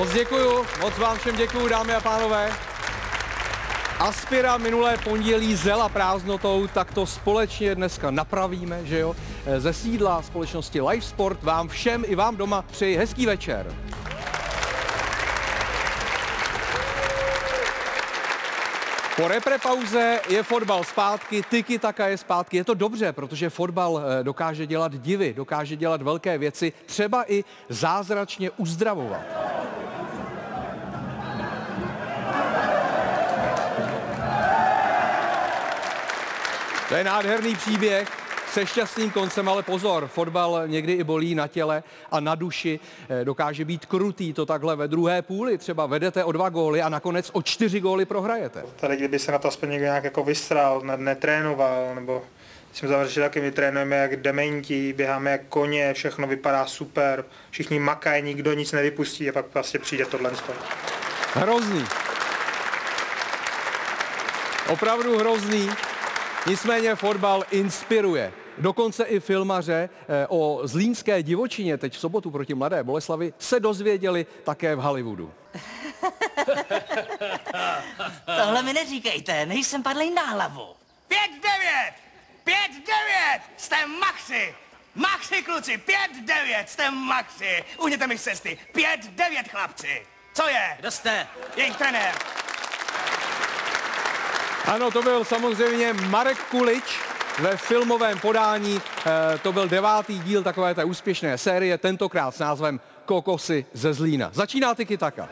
Moc děkuju, moc vám všem děkuju, dámy a pánové. Aspira minulé pondělí zela prázdnotou, tak to společně dneska napravíme, že jo? Ze sídla společnosti Live Sport vám všem i vám doma přeji hezký večer. Po repre pauze je fotbal zpátky, tyky taka je zpátky. Je to dobře, protože fotbal eh, dokáže dělat divy, dokáže dělat velké věci, třeba i zázračně uzdravovat. To je nádherný příběh se šťastným koncem, ale pozor, fotbal někdy i bolí na těle a na duši. Eh, Dokáže být krutý to takhle ve druhé půli. Třeba vedete o dva góly a nakonec o čtyři góly prohrajete. Tady kdyby se na to aspoň někdo nějak jako vystral, ne- netrénoval, nebo jsme završili že taky my trénujeme jak dementi, běháme jak koně, všechno vypadá super, všichni makají, nikdo nic nevypustí a pak vlastně přijde tohle. Hrozný. Opravdu hrozný. Nicméně fotbal inspiruje. Dokonce i filmaře eh, o zlínské divočině teď v sobotu proti Mladé Boleslavi se dozvěděli také v Hollywoodu. Tohle mi neříkejte, nejsem padlej na hlavu. Pět devět! Pět devět! Jste maxi! Maxi kluci, pět devět, jste maxi! Uhněte mi z cesty, pět devět chlapci! Co je? Kdo jste? Jejich trenér. Ano, to byl samozřejmě Marek Kulič ve filmovém podání. Eh, To byl devátý díl takové té úspěšné série, tentokrát s názvem Kokosy ze Zlína. Začíná Tiki Taka.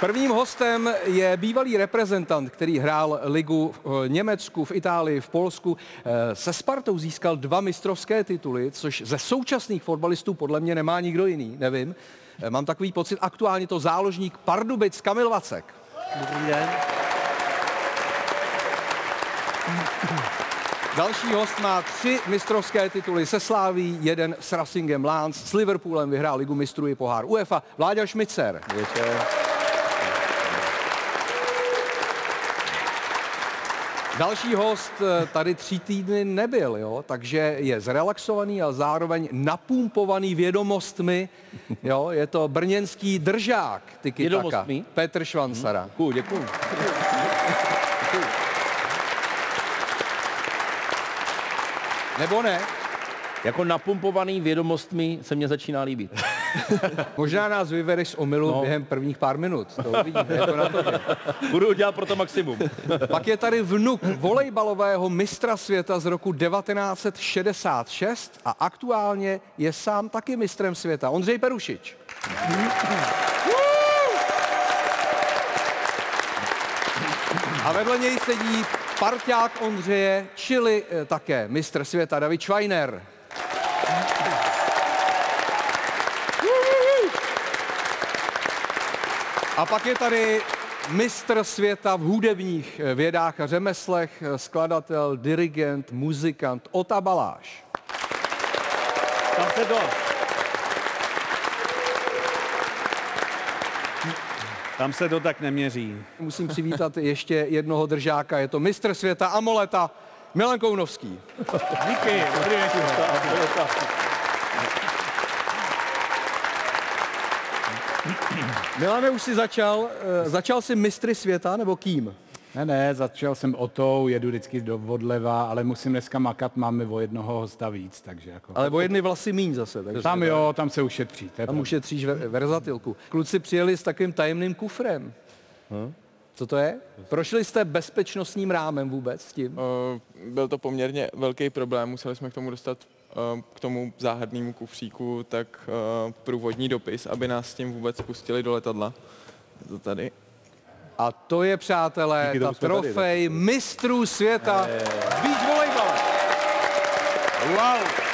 Prvním hostem je bývalý reprezentant, který hrál ligu v Německu, v Itálii, v Polsku. Eh, Se Spartou získal dva mistrovské tituly, což ze současných fotbalistů podle mě nemá nikdo jiný, nevím. Eh, Mám takový pocit, aktuálně to záložník Pardubic Kamil Vacek. Dobrý den. Další host má tři mistrovské tituly se Sláví, jeden s Racingem Lans, s Liverpoolem vyhrál ligu mistrů i pohár UEFA. Vláďa Šmicer. Další host eh, tady tři týdny nebyl, jo? takže je zrelaxovaný a zároveň napumpovaný vědomostmi. Jo? Je to brněnský držák, Tiki Taka? Petr Švansara. Děkuju, děkuju. Nebo ne? Jako napumpovaný vědomostmi se mě začíná líbit. Možná nás vyvedeš z omylu no. Během prvních pár minut. To uvidíme, je to na tobě. Budu dělat pro to maximum. Pak je tady vnuk volejbalového mistra světa z roku 1966 a aktuálně je sám taky mistrem světa. Ondřej Perušič. A vedle něj sedí parťák Ondřeje, čili eh, také mistr světa David Schweiner. A pak je tady mistr světa v hudebních eh, vědách a řemeslech, eh, skladatel, dirigent, muzikant Ota Baláš. Tam se to. Tam se to tak neměří. Musím přivítat ještě jednoho držáka, je to mistr světa Amoleta Milan Kounovský. Díky, dobrý večer. Milane, už si začal, eh, začal si mistry světa nebo kým? Ne, ne, začal jsem o tou, jedu vždycky do odleva, ale musím dneska makat, máme o jednoho hosta víc, takže jako... Ale o jedny vlasy míň zase. Takže Tam jo, tam se ušetří. To Tam pravda. ušetříš ve- verzatilku. Kluci přijeli s takovým tajemným kufrem. Co to je? Prošli jste bezpečnostním rámem vůbec s tím? Eh, Byl to poměrně velký problém, museli jsme k tomu dostat k tomu záhadnému kufříku tak eh, průvodní dopis, aby nás s tím vůbec pustili do letadla. Je to tady. A to je, přátelé, Díky ta tomu jsme tady, trofej mistrů světa v beach volejbale. Wow.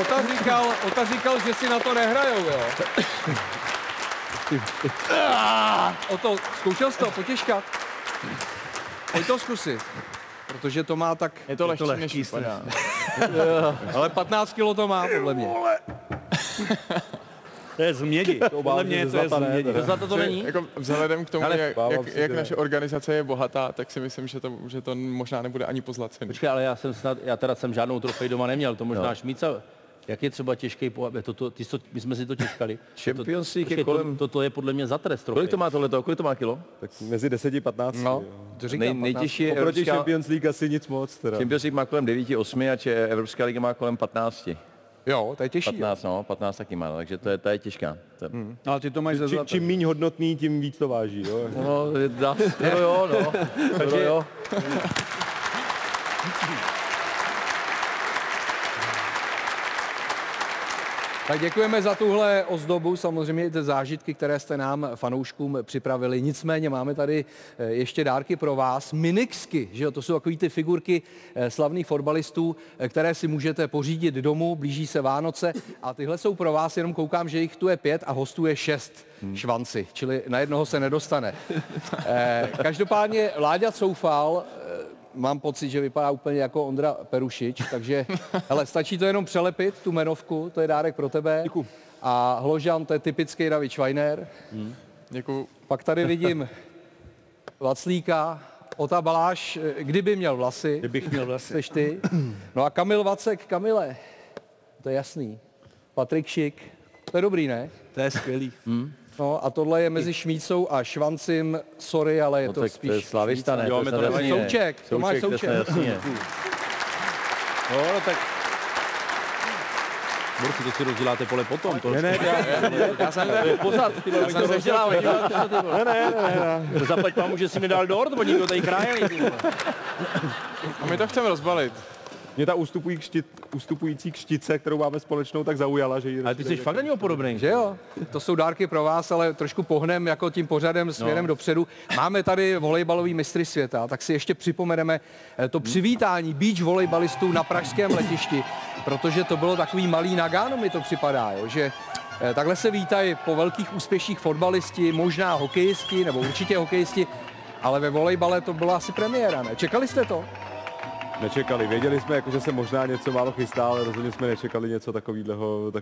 Ota říkal, Ota říkal, že si na to nehrajou, jo. O to, zkoušel jsi to potěžkat? Pojď to zkusit. Protože to má tak... Je to lehčí, než vypadá. Ale 15 kilo to má, podle mě. To je z mědi. Podle mě to je z mědi. To za to to není? Jako vzhledem k tomu, Ale jak, jak, jak naše organizace je bohatá, tak si myslím, že to, že to možná nebude ani pozlacený. Počkej, ale já jsem snad, já teda jsem žádnou trofej doma neměl, to možná Šmíca, jak je třeba těžký pohab, toto, ty, jsi to, my jsme si to těžkali. Champions League je kolem- To, toto je podle mě za trest trofej. Kolik to má tohleto? Kolik to má kilo? Tak mezi 10 a 15. No, to říkám, Nej, 15. nejtěžší je Oproti Evropská, Champions League asi nic moc teda. Champions League má kolem 9, 8 a če, Evropská liga má kolem 15. Jo, to je těžší. jo. 15, no, 15 taky má, takže to je, to je těžká. To, No, ale ty to máš za Či, zlato. čím míň hodnotný, tím víc to váží. Jo? no, dá, to jo, no. To jo. Tak děkujeme za tuhle ozdobu, samozřejmě i ty zážitky, které jste nám fanouškům připravili. Nicméně máme tady eh, ještě dárky pro vás. Minixky, že jo, to jsou takové ty figurky eh, slavných fotbalistů, eh, které si můžete pořídit domů, blíží se Vánoce a tyhle jsou pro vás, jenom koukám, že jich tu je pět a hostů je šest švanci, čili na jednoho se nedostane. Každopádně Láďa Coufal mám pocit, že vypadá úplně jako Ondra Perušič, takže hele, stačí to jenom přelepit, tu menovku, to je dárek pro tebe. Děkuji. A Hložan, to je typický David Schweiner. Děkuju. Pak tady vidím Vaclíka, Ota Baláš, kdyby měl vlasy, Kdybych měl vlastně. seš ty. No a Kamil Vacek, Kamile, to je jasný. Patrik Šik, to je dobrý, ne? To je skvělý. No a tohle je mezi Šmícou a Švancim, sorry, ale je No, to tak spíš to je slavista, ne? Jo, my to. Souček, to je Souček. snad jasný, ne. No, no tak... Borci, to si rozděláte pole potom. To, Ne, ne, já jsem to je pořád, ty vole, to rozdělávají. Ne, ne, ne, ne. Zaplať pámu, že si mi dal dort, bo nikdo tady vole. A my to chceme rozbalit. Mě ta ústupují kštit, ústupující kštice, kterou máme společnou, tak zaujala, že ji Ale ty jsi fakt na něho podobný. Že jo? To jsou dárky pro vás, ale trošku pohnem jako tím pořadem směrem no. dopředu. Máme tady volejbalový mistry světa, tak si ještě připomeneme eh, to přivítání beach volejbalistů na pražském letišti, protože to bylo takový malý Nagano, mi to připadá, jo? že eh, takhle se vítají po velkých úspěších fotbalisti, možná hokejisti, nebo určitě hokejisti, ale ve volejbale to byla asi premiéra, ne? Čekali jste to? Nečekali. Věděli jsme, jako, že se možná něco málo chystá, ale rozhodně jsme nečekali něco takového,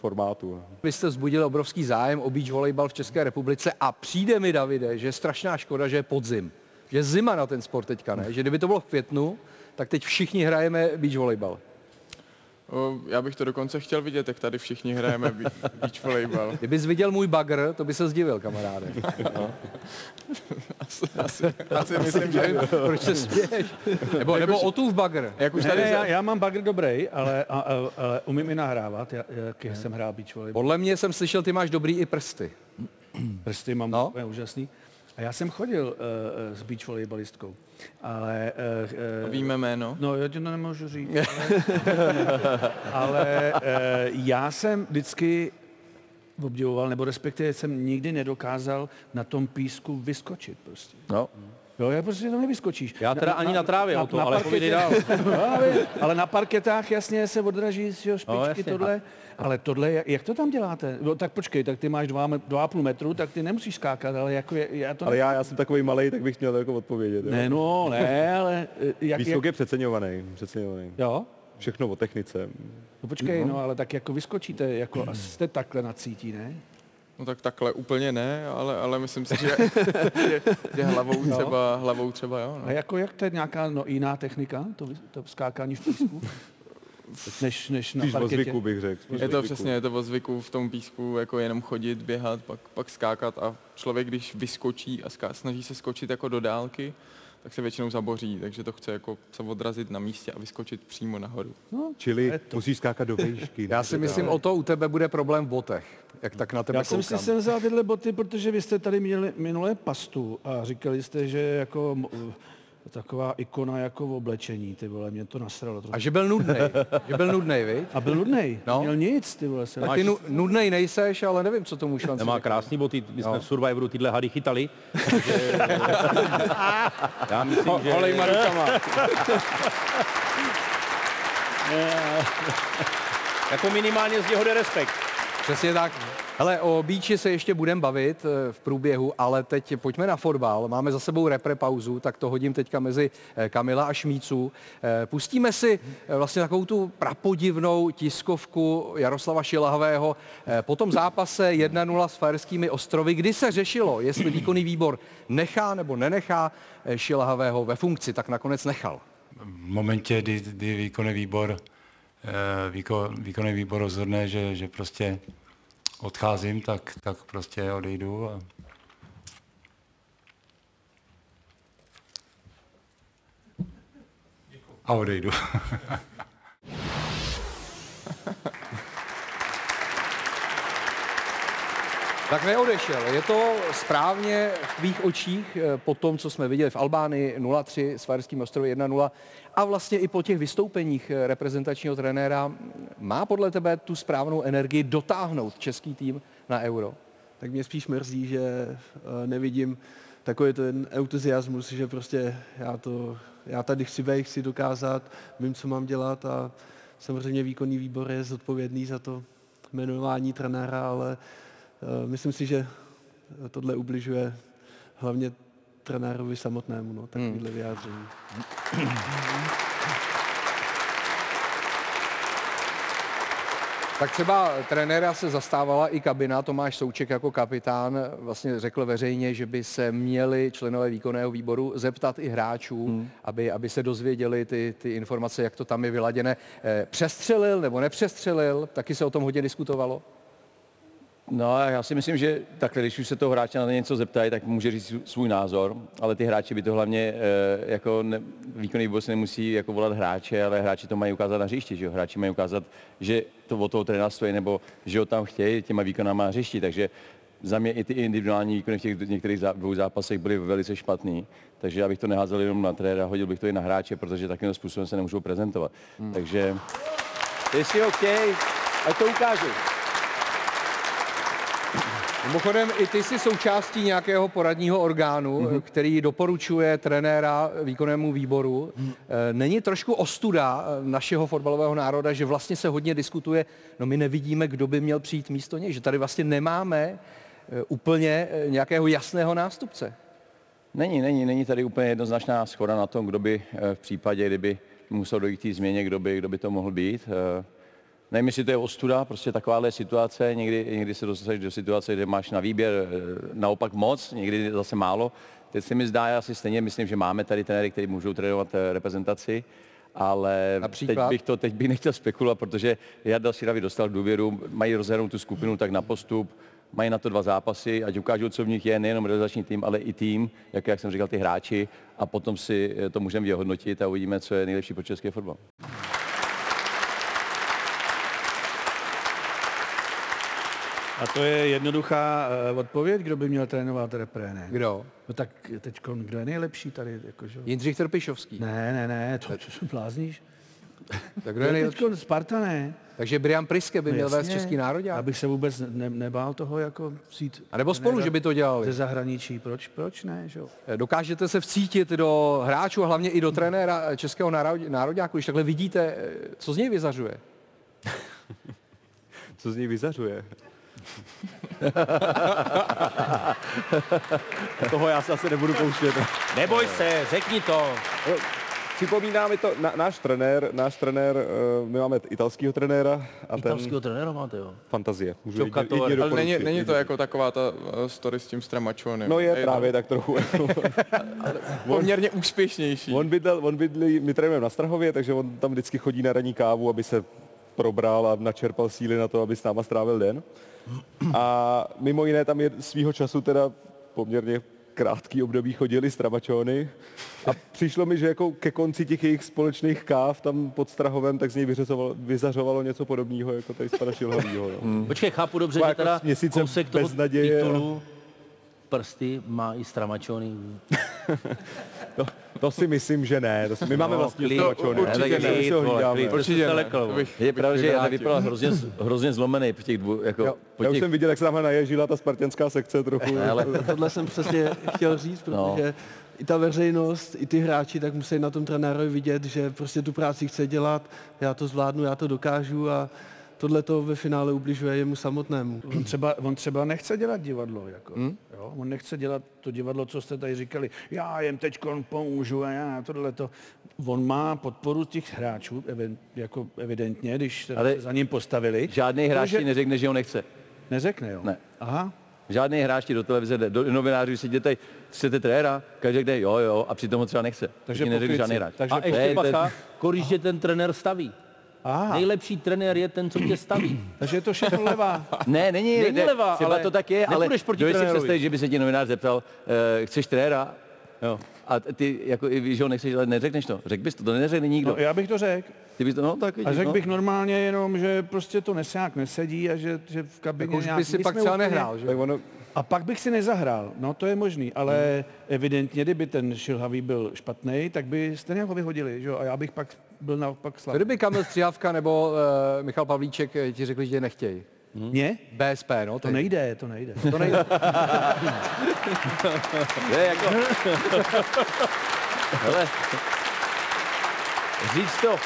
formátu. Vy jste vzbudili obrovský zájem o beach volejbal v České republice a přijde mi, Davide, že je strašná škoda, že je podzim. Že je zima na ten sport teďka, ne? Že kdyby to bylo v květnu, tak teď všichni hrajeme beach volejbal. O, já bych to dokonce chtěl vidět, jak tady všichni hrajeme beach, volejbal. Kdybys viděl můj bagr, to by se zdivil, kamaráde. Asi, asi myslím, že Proč se směješ? Nebo, nebo Otův bagr. jak už Ne, tady ne, za- já, já mám bagr dobrý, ale, a, a, ale umím i nahrávat, já, jak jsem hrál beach volleyball. Podle mě jsem slyšel, ty máš dobrý i prsty. Prsty mám No. no. úžasný. A já jsem chodil uh, s beach volejbalistkou, ale... Uh, uh, víme jméno. No, já ti to nemůžu říct. Ale, ale uh, já jsem vždycky obdivoval, nebo respektive jsem nikdy nedokázal na tom písku vyskočit prostě. No. Jo, já prostě to nevyskočíš. Já teda ani na trávě o to, ale povídej dál. No, ale, ale na parketách jasně se odraží že jo, špičky, No, jasně. tohle. Ale tohle, jak- jak to tam děláte? No, tak počkej, tak ty máš dva, me- dva a půl metru, tak ty nemusíš skákat, ale jako je, já to... Ale já, já jsem takový malý, tak bych měl jako odpovědět. Jo. Ne, no, ne, ale eh, jak, jak, Výskok je přeceňovaný, přeceňovaný. Jo? Všechno o technice. No počkej, no, ale tak jako vyskočíte, jako a jste takhle na cítí, ne? No tak takhle úplně ne, ale, ale myslím si, že, že, že hlavou, třeba, hlavou třeba jo. A No. jako jak to je nějaká no, jiná technika, to, to skákání v písku? než, než na parketě? zvyku bych řekl. spíš Je to přesně, je to o zvyku v tom písku, jako jenom chodit, běhat, pak, pak skákat a člověk, když vyskočí a ská, snaží se skočit jako do dálky, tak se většinou zaboří, takže to chce jako se odrazit na místě a vyskočit přímo nahoru. Čili musíš skákat do výšky. Já si myslím, o to u tebe bude problém v botech. Jak tak na tebe Já jsem si koukám. sem vzal tyhle boty, protože vy jste tady měli minulé pastu a říkali jste, že jako taková ikona jako v oblečení, ty vole, mě to nasralo trochu. A že byl nudný. že byl nudný, viď? A byl nudnej, No. no. měl nic, ty vole. Se Tak ty nu- nudnej nejseš, ale nevím, co tomu šanci. Nemá krásný boty, my jsme v Survivoru tyhle hady chytali. takže- Já myslím, že... Holejma rukama. Jako minimálně z něho jde respekt. Přesně tak. Ale o Bíči se ještě budeme bavit eh, v průběhu, ale teď pojďme na fotbal. Máme za sebou repre pauzu, tak to hodím teďka mezi eh, Kamila a Šmíců. Eh, Pustíme si vlastně takovou tu prapodivnou tiskovku Jaroslava Šilhavého po tom zápase 1-0 s Fajerskými ostrovy, kdy se řešilo, jestli výkonný výbor nechá nebo nenechá Šilhavého ve funkci, tak nakonec nechal. V momentě, kdy, kdy výkonný výbor výkon, výkonný výbor rozhodne, že, že prostě odcházím, tak, tak prostě odejdu. A... A odejdu. Tak neodešel. Je to správně v tvých očích eh, po tom, co jsme viděli v Albánii 0-3 s Fajerským ostrovem 1-0 a vlastně i po těch vystoupeních eh, reprezentačního trenéra. Má podle tebe tu správnou energii dotáhnout český tým na euro? Tak mě spíš mrzí, že eh, nevidím takový ten entuziasmus, že prostě já, to, já tady chci být, chci dokázat, vím, co mám dělat a samozřejmě výkonný výbor je zodpovědný za to jmenování trenéra, ale uh, myslím si, že tohle ubližuje hlavně trenérovi samotnému, no, takovýhle hmm. vyjádření. Tak třeba trenéra se zastávala i kabina, Tomáš Souček jako kapitán vlastně řekl veřejně, že by se měli členové výkonného výboru zeptat i hráčů, hmm. aby, aby se dozvěděli ty, ty informace, jak to tam je vyladěné. Eh, přestřelil nebo nepřestřelil, taky se o tom hodně diskutovalo? No, já si myslím, že takhle, když už se toho hráče na něco zeptají, tak může říct svůj názor, ale ty hráči by to hlavně e, jako ne, výkonný výbor se nemusí jako volat hráče, ale hráči to mají ukázat na hřišti, že jo? Hráči mají ukázat, že to od toho trenéra stojí, nebo že ho tam chtějí těma výkonama na hřišti, takže za mě i ty individuální výkony v těch některých dvou zápasech byly velice špatný, takže já bych to neházel jenom na trenéra, hodil bych to i na hráče, protože takovým způsobem se nemůžou prezentovat. Hmm. Takže jestli OK, ať to ukážu. Mimochodem, i ty jsi součástí nějakého poradního orgánu, mm-hmm. který doporučuje trenéra výkonnému výboru. Mm. Není trošku ostuda eh, našeho fotbalového národa, že vlastně se hodně diskutuje, no my nevidíme, kdo by měl přijít místo něj, že tady vlastně nemáme eh, úplně nějakého jasného nástupce. Není, není, není tady úplně jednoznačná schoda na tom, kdo by v případě, kdyby musel dojít k té změně, kdo by, kdo by to mohl být. Nevím, jestli to je ostuda, prostě takováhle situace, někdy, někdy se dostaneš do situace, kde máš na výběr eh, naopak moc, někdy zase málo. Teď se mi zdá, já si stejně myslím, že máme tady trenéry, kteří můžou trénovat eh, reprezentaci, ale teď bych to teď bych nechtěl spekulovat, protože Jarda Siravi dostal důvěru, mají rozhrnout tu skupinu tak na postup, mají na to dva zápasy, ať ukážou, co v nich je, nejenom realizační tým, ale i tým, jak, jak jsem říkal, ty hráči a potom si eh, to můžeme vyhodnotit a uvidíme, co je nejlepší pro český fotbal. A to je jednoduchá uh, odpověď, kdo by měl trénovat repre, ne? Kdo? No tak teď, kdo je nejlepší tady? Jakože? Jindřich Trpišovský. Ne, ne, ne, to, co se blázníš? tak kdo je nejlepší? Sparta ne. Takže Brian Priske by no měl vést Český národě? Abych se vůbec ne, nebál toho jako vzít... A nebo spolu, že by to dělali? Ze zahraničí, proč, proč ne? Že? Eh, dokážete se vcítit do hráčů a hlavně i do trenéra Českého národňáku, když takhle vidíte, eh, co z něj vyzařuje? co z něj vyzařuje? Toho já se asi nebudu pouštět. Neboj se, řekni to. Připomíná mi to na, náš trenér, náš trenér, uh, my máme italského trenéra. A Italského ten, trenéra máte, jo? Fantazie. Můžu jít, jít, jít Ale není, není to jako taková ta uh, story s tím Stramačonem. No je Ej, právě no. tak trochu. poměrně úspěšnější. On bydl, on bydlí, my trénujeme na Strahově, takže on tam vždycky chodí na ranní kávu, aby se probral a načerpal síly na to, aby s náma strávil den. A mimo jiné tam je svýho času teda poměrně krátký období chodili stravačony a přišlo mi, že jako ke konci těch jejich společných káv tam pod Strahovem, tak z něj vyzařovalo něco podobného, jako tady z pana Šilhavýho. No. Hmm. Počkej, chápu dobře, že teda kousek toho titulu prsty má i stramačony. to, to si myslím, že ne. To si, my máme no, vlastně stramačony. Určitě ne, my si určitě ne. Je pravda, že já vypadal hrozně, hrozně zlomený po těch dvou, jako, jo, po já těch... už jsem viděl, jak se tam naježila ta spartianská sekce trochu. Ne, ale... Tohle jsem přesně chtěl říct, no. protože no. i ta veřejnost, i ty hráči, tak musí na tom trenérovi vidět, že prostě tu práci chce dělat, já to zvládnu, já to dokážu a tohle to ve finále ubližuje jemu samotnému. On třeba, on třeba nechce dělat divadlo, jako. Hmm? Jo? On nechce dělat to divadlo, co jste tady říkali, já jen teď pomůžu a já tohle to. On má podporu těch hráčů, evi, jako evidentně, když se Ale za ním postavili. Žádný hráč Protože- ti neřekne, že ho nechce. Neřekne, jo? Ne. Aha. Žádný hráč ti do televize, jde, do novinářů si jděte, chcete trenéra, každý řekne jo, jo, a přitom ho třeba nechce. Takže neřekne žádný hráč. Takže A ještě je- bacha, když ten trenér staví. Aha. Nejlepší trenér je ten, co tě staví. Takže je to všechno levá. Ne, není, Není ne, levá, třeba ale to tak je, ale proti dovedeš si představit, že by se ti novinář zeptal, uh, chceš trenéra? Jo. A ty jako i víš, že ho nechceš, ale neřekneš to. Řekl bys to, to neřekne nikdo. No, já bych to řekl. Ty bys to, no tak vidíš, A řekl no. bych normálně jenom, že prostě to nesák nesedí a že, že v kabině Tak už by si pak třeba úplně- nehrál, že? Tak ono, A pak bych si nezahrál, no to je možný, ale Hmm. evidentně, kdyby ten šilhavý byl špatný, tak by stejně ho vyhodili, že jo? A já bych pak byl naopak slabý. kdyby Kamil Střihavka nebo uh, Michal Pavlíček eh, ti řekli, že tě nechtějí? Mě? BSP, no. To ty. nejde, to nejde. To nejde. Ne, jako... Hele, říct to,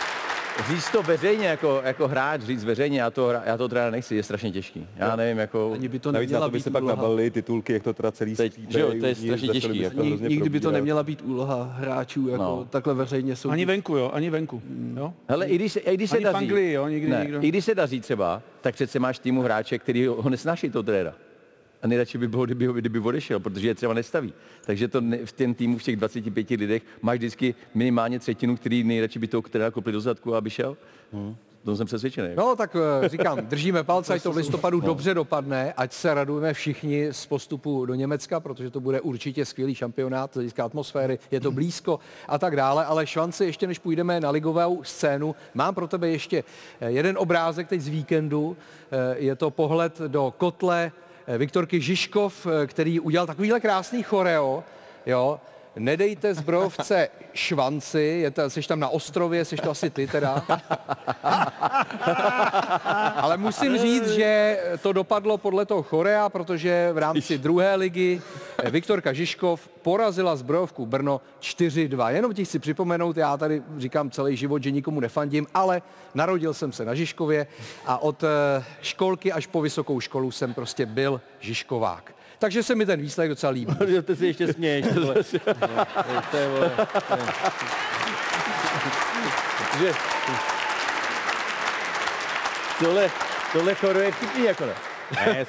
říct to veřejně jako, jako hráč, říct veřejně, já to, já to teda nechci, je strašně těžký. Já nevím, jako... Ani by to navíc na neměla to by být se pak úloha. nabalily titulky, jak to teda celý Teď, skřípe, že jo, to je strašně těžký, jako. to Ni- hrozně Nikdy by to probírat. neměla být úloha hráčů, jako No. takhle veřejně soudit. Ani venku, jo, ani venku. Jo? Hele, i když, se- i když se Ani v daří, Anglii, jo, nikdy ne, nikdo. i když se daří třeba, tak přece máš týmu hráče, který ho nesnáší toho trenéra. A nejradši by bylo, kdyby, kdyby odešel, protože je třeba nestaví. Takže to ne, v ten týmu v těch 25 lidech máš vždycky minimálně třetinu, který nejradši by toho trenéra kopli do zadku, aby šel. Hmm. To jsem přesvědčený. No tak eh, říkám, držíme palce, ať to v listopadu dobře dopadne, ať se radujeme všichni z postupu do Německa, protože to bude určitě skvělý šampionát, z hlediska atmosféry, je to blízko a tak dále, ale švanci ještě než půjdeme na ligovou scénu, mám pro tebe ještě eh, jeden obrázek teď z víkendu, Eh, je to pohled do kotle Viktorky Žižkov, eh, který udělal takovýhle krásný choreo, jo, Nedejte zbrojovce švanci, je to, jsi tam na ostrově, jsi to asi ty teda. Ale musím říct, že to dopadlo podle toho chorea, protože v rámci druhé ligy Viktorka Žižkov porazila zbrojovku Brno 4-2. Jenom ti chci připomenout, já tady říkám celý život, že nikomu nefandím, ale narodil jsem se na Žižkově a od eh, školky až po vysokou školu jsem prostě byl Žižkovák. Takže se mi ten výsledek docela líbí. Že ty si ještě směješ. tohle. No, to je, vole, to je. Že... Tohle, tohle choro je vtipný, jako ne? Ne, eh,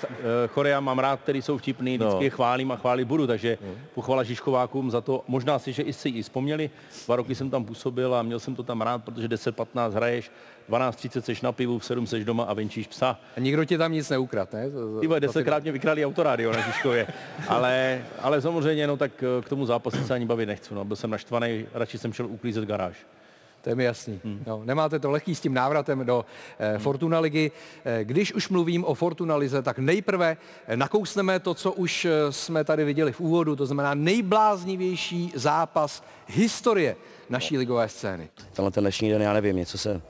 chorea mám rád, který jsou vtipný, vždycky No. je chválím a chválit budu, takže pochvala Žižkovákům za to. Možná si, že i si i vzpomněli, dva roky jsem tam působil a měl jsem to tam rád, protože 10-15 hraješ, 12.30 seš na pivu, v 7 seš doma a venčíš psa. A nikdo ti tam nic neukrad, ne? Ty desetkrát mě vykrali autorádio na Žižkově. Ale, ale samozřejmě, no tak eh, k tomu zápasu se ani bavit nechci. No. Byl jsem naštvaný, radši jsem šel uklízet garáž. To je mi jasný. No, nemáte to lehký s tím návratem do eh, Fortuna ligy. Eh, když už mluvím o Fortuna lize, tak nejprve eh, nakousneme to, co už eh, jsme tady viděli v úvodu, to znamená nejbláznivější zápas historie naší ligové scény. Tenhle ten dnešní den, já nevím, něco se...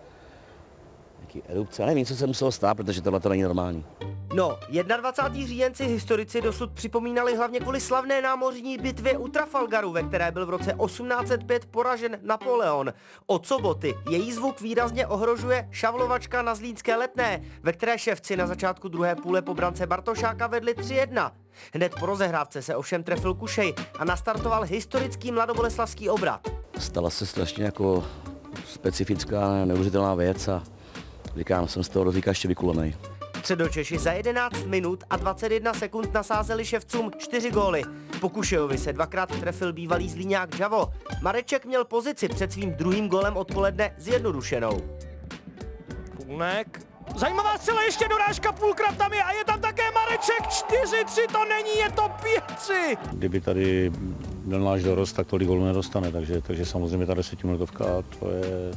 Jaký erupce, já nevím, co se muselo stát, protože tohle to není normální. No, 21. říjenci historici dosud připomínali hlavně kvůli slavné námořní bitvě u Trafalgaru, ve které byl v roce 1805 poražen Napoleon. Od soboty její zvuk výrazně ohrožuje šavlovačka na Zlínské letné, ve které ševci na začátku druhé půle po brance Bartošáka vedli 3-1. Hned po rozehrávce se ovšem trefil Kušej a nastartoval historický mladoboleslavský obrat. Stala se strašně jako specifická, neuvěřitelná věc a říkám, jsem z toho dozvíka ještě vykulenej. Středočeši za 11 minut a 21 sekund nasázeli ševcům 4 góly. Po Kušejovi se dvakrát trefil bývalý zlíňák Javo. Mareček měl pozici před svým druhým golem odpoledne zjednodušenou. Půlnek. Zajímavá střela, ještě dorážka půlkrát tam je a je tam také Mareček 4-3, to není, je to 5-3. Kdyby tady byl náš dorost, tak tolik gólů nedostane, takže, takže samozřejmě ta desetiminutovka, to je,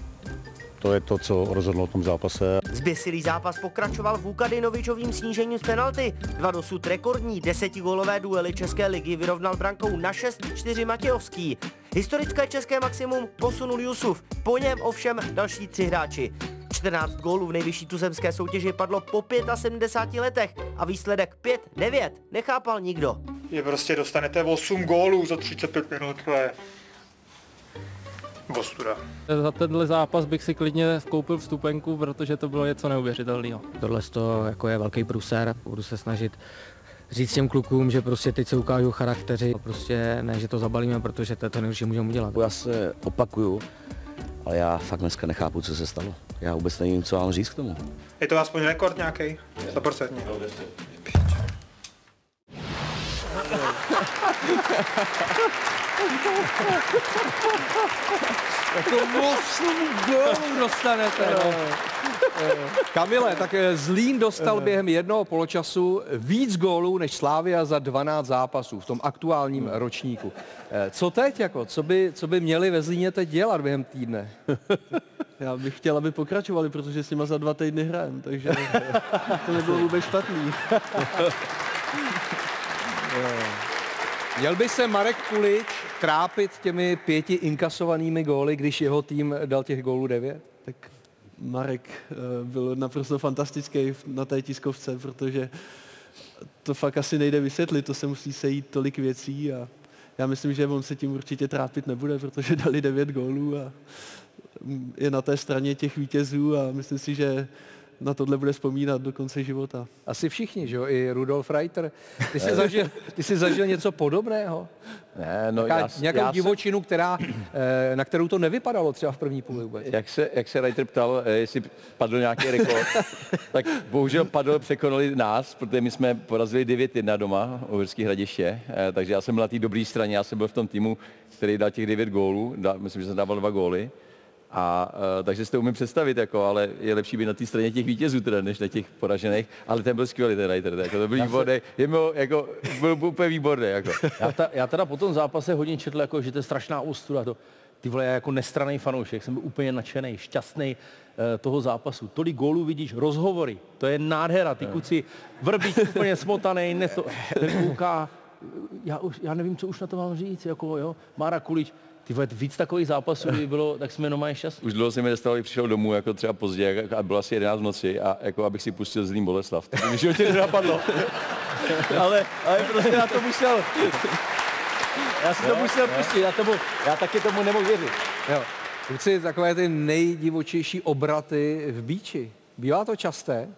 to je to, co rozhodlo o tom zápase. Zběsilý zápas pokračoval Vukadinovičovým snížením z penalty. Dva dosud rekordní desetigólové duely České ligy vyrovnal brankou na 6-4 Matějovský. Historické české maximum posunul Jusuf, po něm ovšem další tři hráči. 14 gólů v nejvyšší tuzemské soutěži padlo po 75 letech a výsledek 5-9 nechápal nikdo. Je prostě dostanete 8 gólů za 35 minut, to je... Ostuda. Za tenhle zápas bych si klidně koupil vstupenku, protože to bylo něco neuvěřitelného. Tohle to jako je velký průser, budu se snažit říct těm klukům, že prostě teď se ukážou charakteři, prostě ne, že to zabalíme, protože to je to nejhorší, můžeme udělat. Já se opakuju, ale já fakt dneska nechápu, co se stalo. Já vůbec nevím, co mám říct k tomu. Je to aspoň rekord nějaký? 100%. Jako 8 gólů dostanete, no. Kamile, tak eh, Zlín dostal během jednoho poločasu víc gólů než Slávia za 12 zápasů v tom aktuálním ročníku. Eh, Co teď, jako? Co by, co by měli ve Zlíně teď dělat během týdne? Já bych chtěl, aby pokračovali, protože s nima za dva týdny hrajem, takže to nebylo vůbec špatný. Měl by se Marek Kulič trápit těmi pěti inkasovanými góly, když jeho tým dal těch gólů devět? Tak Marek eh, byl naprosto fantastický na té tiskovce, protože to fakt asi nejde vysvětlit, to se musí sejít tolik věcí a já myslím, že on se tím určitě trápit nebude, protože dali devět gólů a je na té straně těch vítězů a myslím si, že na tohle bude vzpomínat do konce života. Asi všichni, že jo? I Rudolf Reiter. Ty jsi zažil, ty jsi zažil něco podobného? Ne, no, Nějaká, já, nějakou já divočinu, která, eh, na kterou to nevypadalo třeba v první půli vůbec. Jak se, jak se Reiter ptal, eh, jestli padl nějaký rekord, tak bohužel padl, překonali nás, protože my jsme porazili 9-1 doma u Uherských hradiště, eh, takže já jsem byl na té dobré straně, já jsem byl v tom týmu, který dal těch 9 gólů, dal, myslím, že jsem dával dva góly. A uh, takže si to umím představit, jako, ale je lepší být na té straně těch vítězů, teda, než na těch poražených. Ale ten byl skvělý, ten Reiter, jako, to byl Já výborný, je byl, jako, byl úplně výborný. Jako. Já, ta, já teda po tom zápase hodně četl, jako, že to je strašná ostuda. To, ty vole, já jako nestraný fanoušek jsem byl úplně nadšený, šťastný uh, toho zápasu. Tolik gólů vidíš, rozhovory, to je nádhera. Ty kluci vrbí úplně smotaný, neto, ten kouká, já, už, já nevím, co už na to mám říct, jako jo, Mára Kulič, ty vole, víc takových zápasů, kdyby bylo, tak jsme normálně šťastní. Už dlouho jsem mi dostal, přišel domů, jako třeba pozdě, a bylo asi 11 v noci, a jako abych si pustil Zlín Boleslav. To by mi životě nenapadlo. ale, ale prostě já to musel. Já si to musel pustit, já, tomu, já taky tomu nemohu věřit. Jo. Kluci, takové ty nejdivočejší obraty v bíči. Bývá to časté?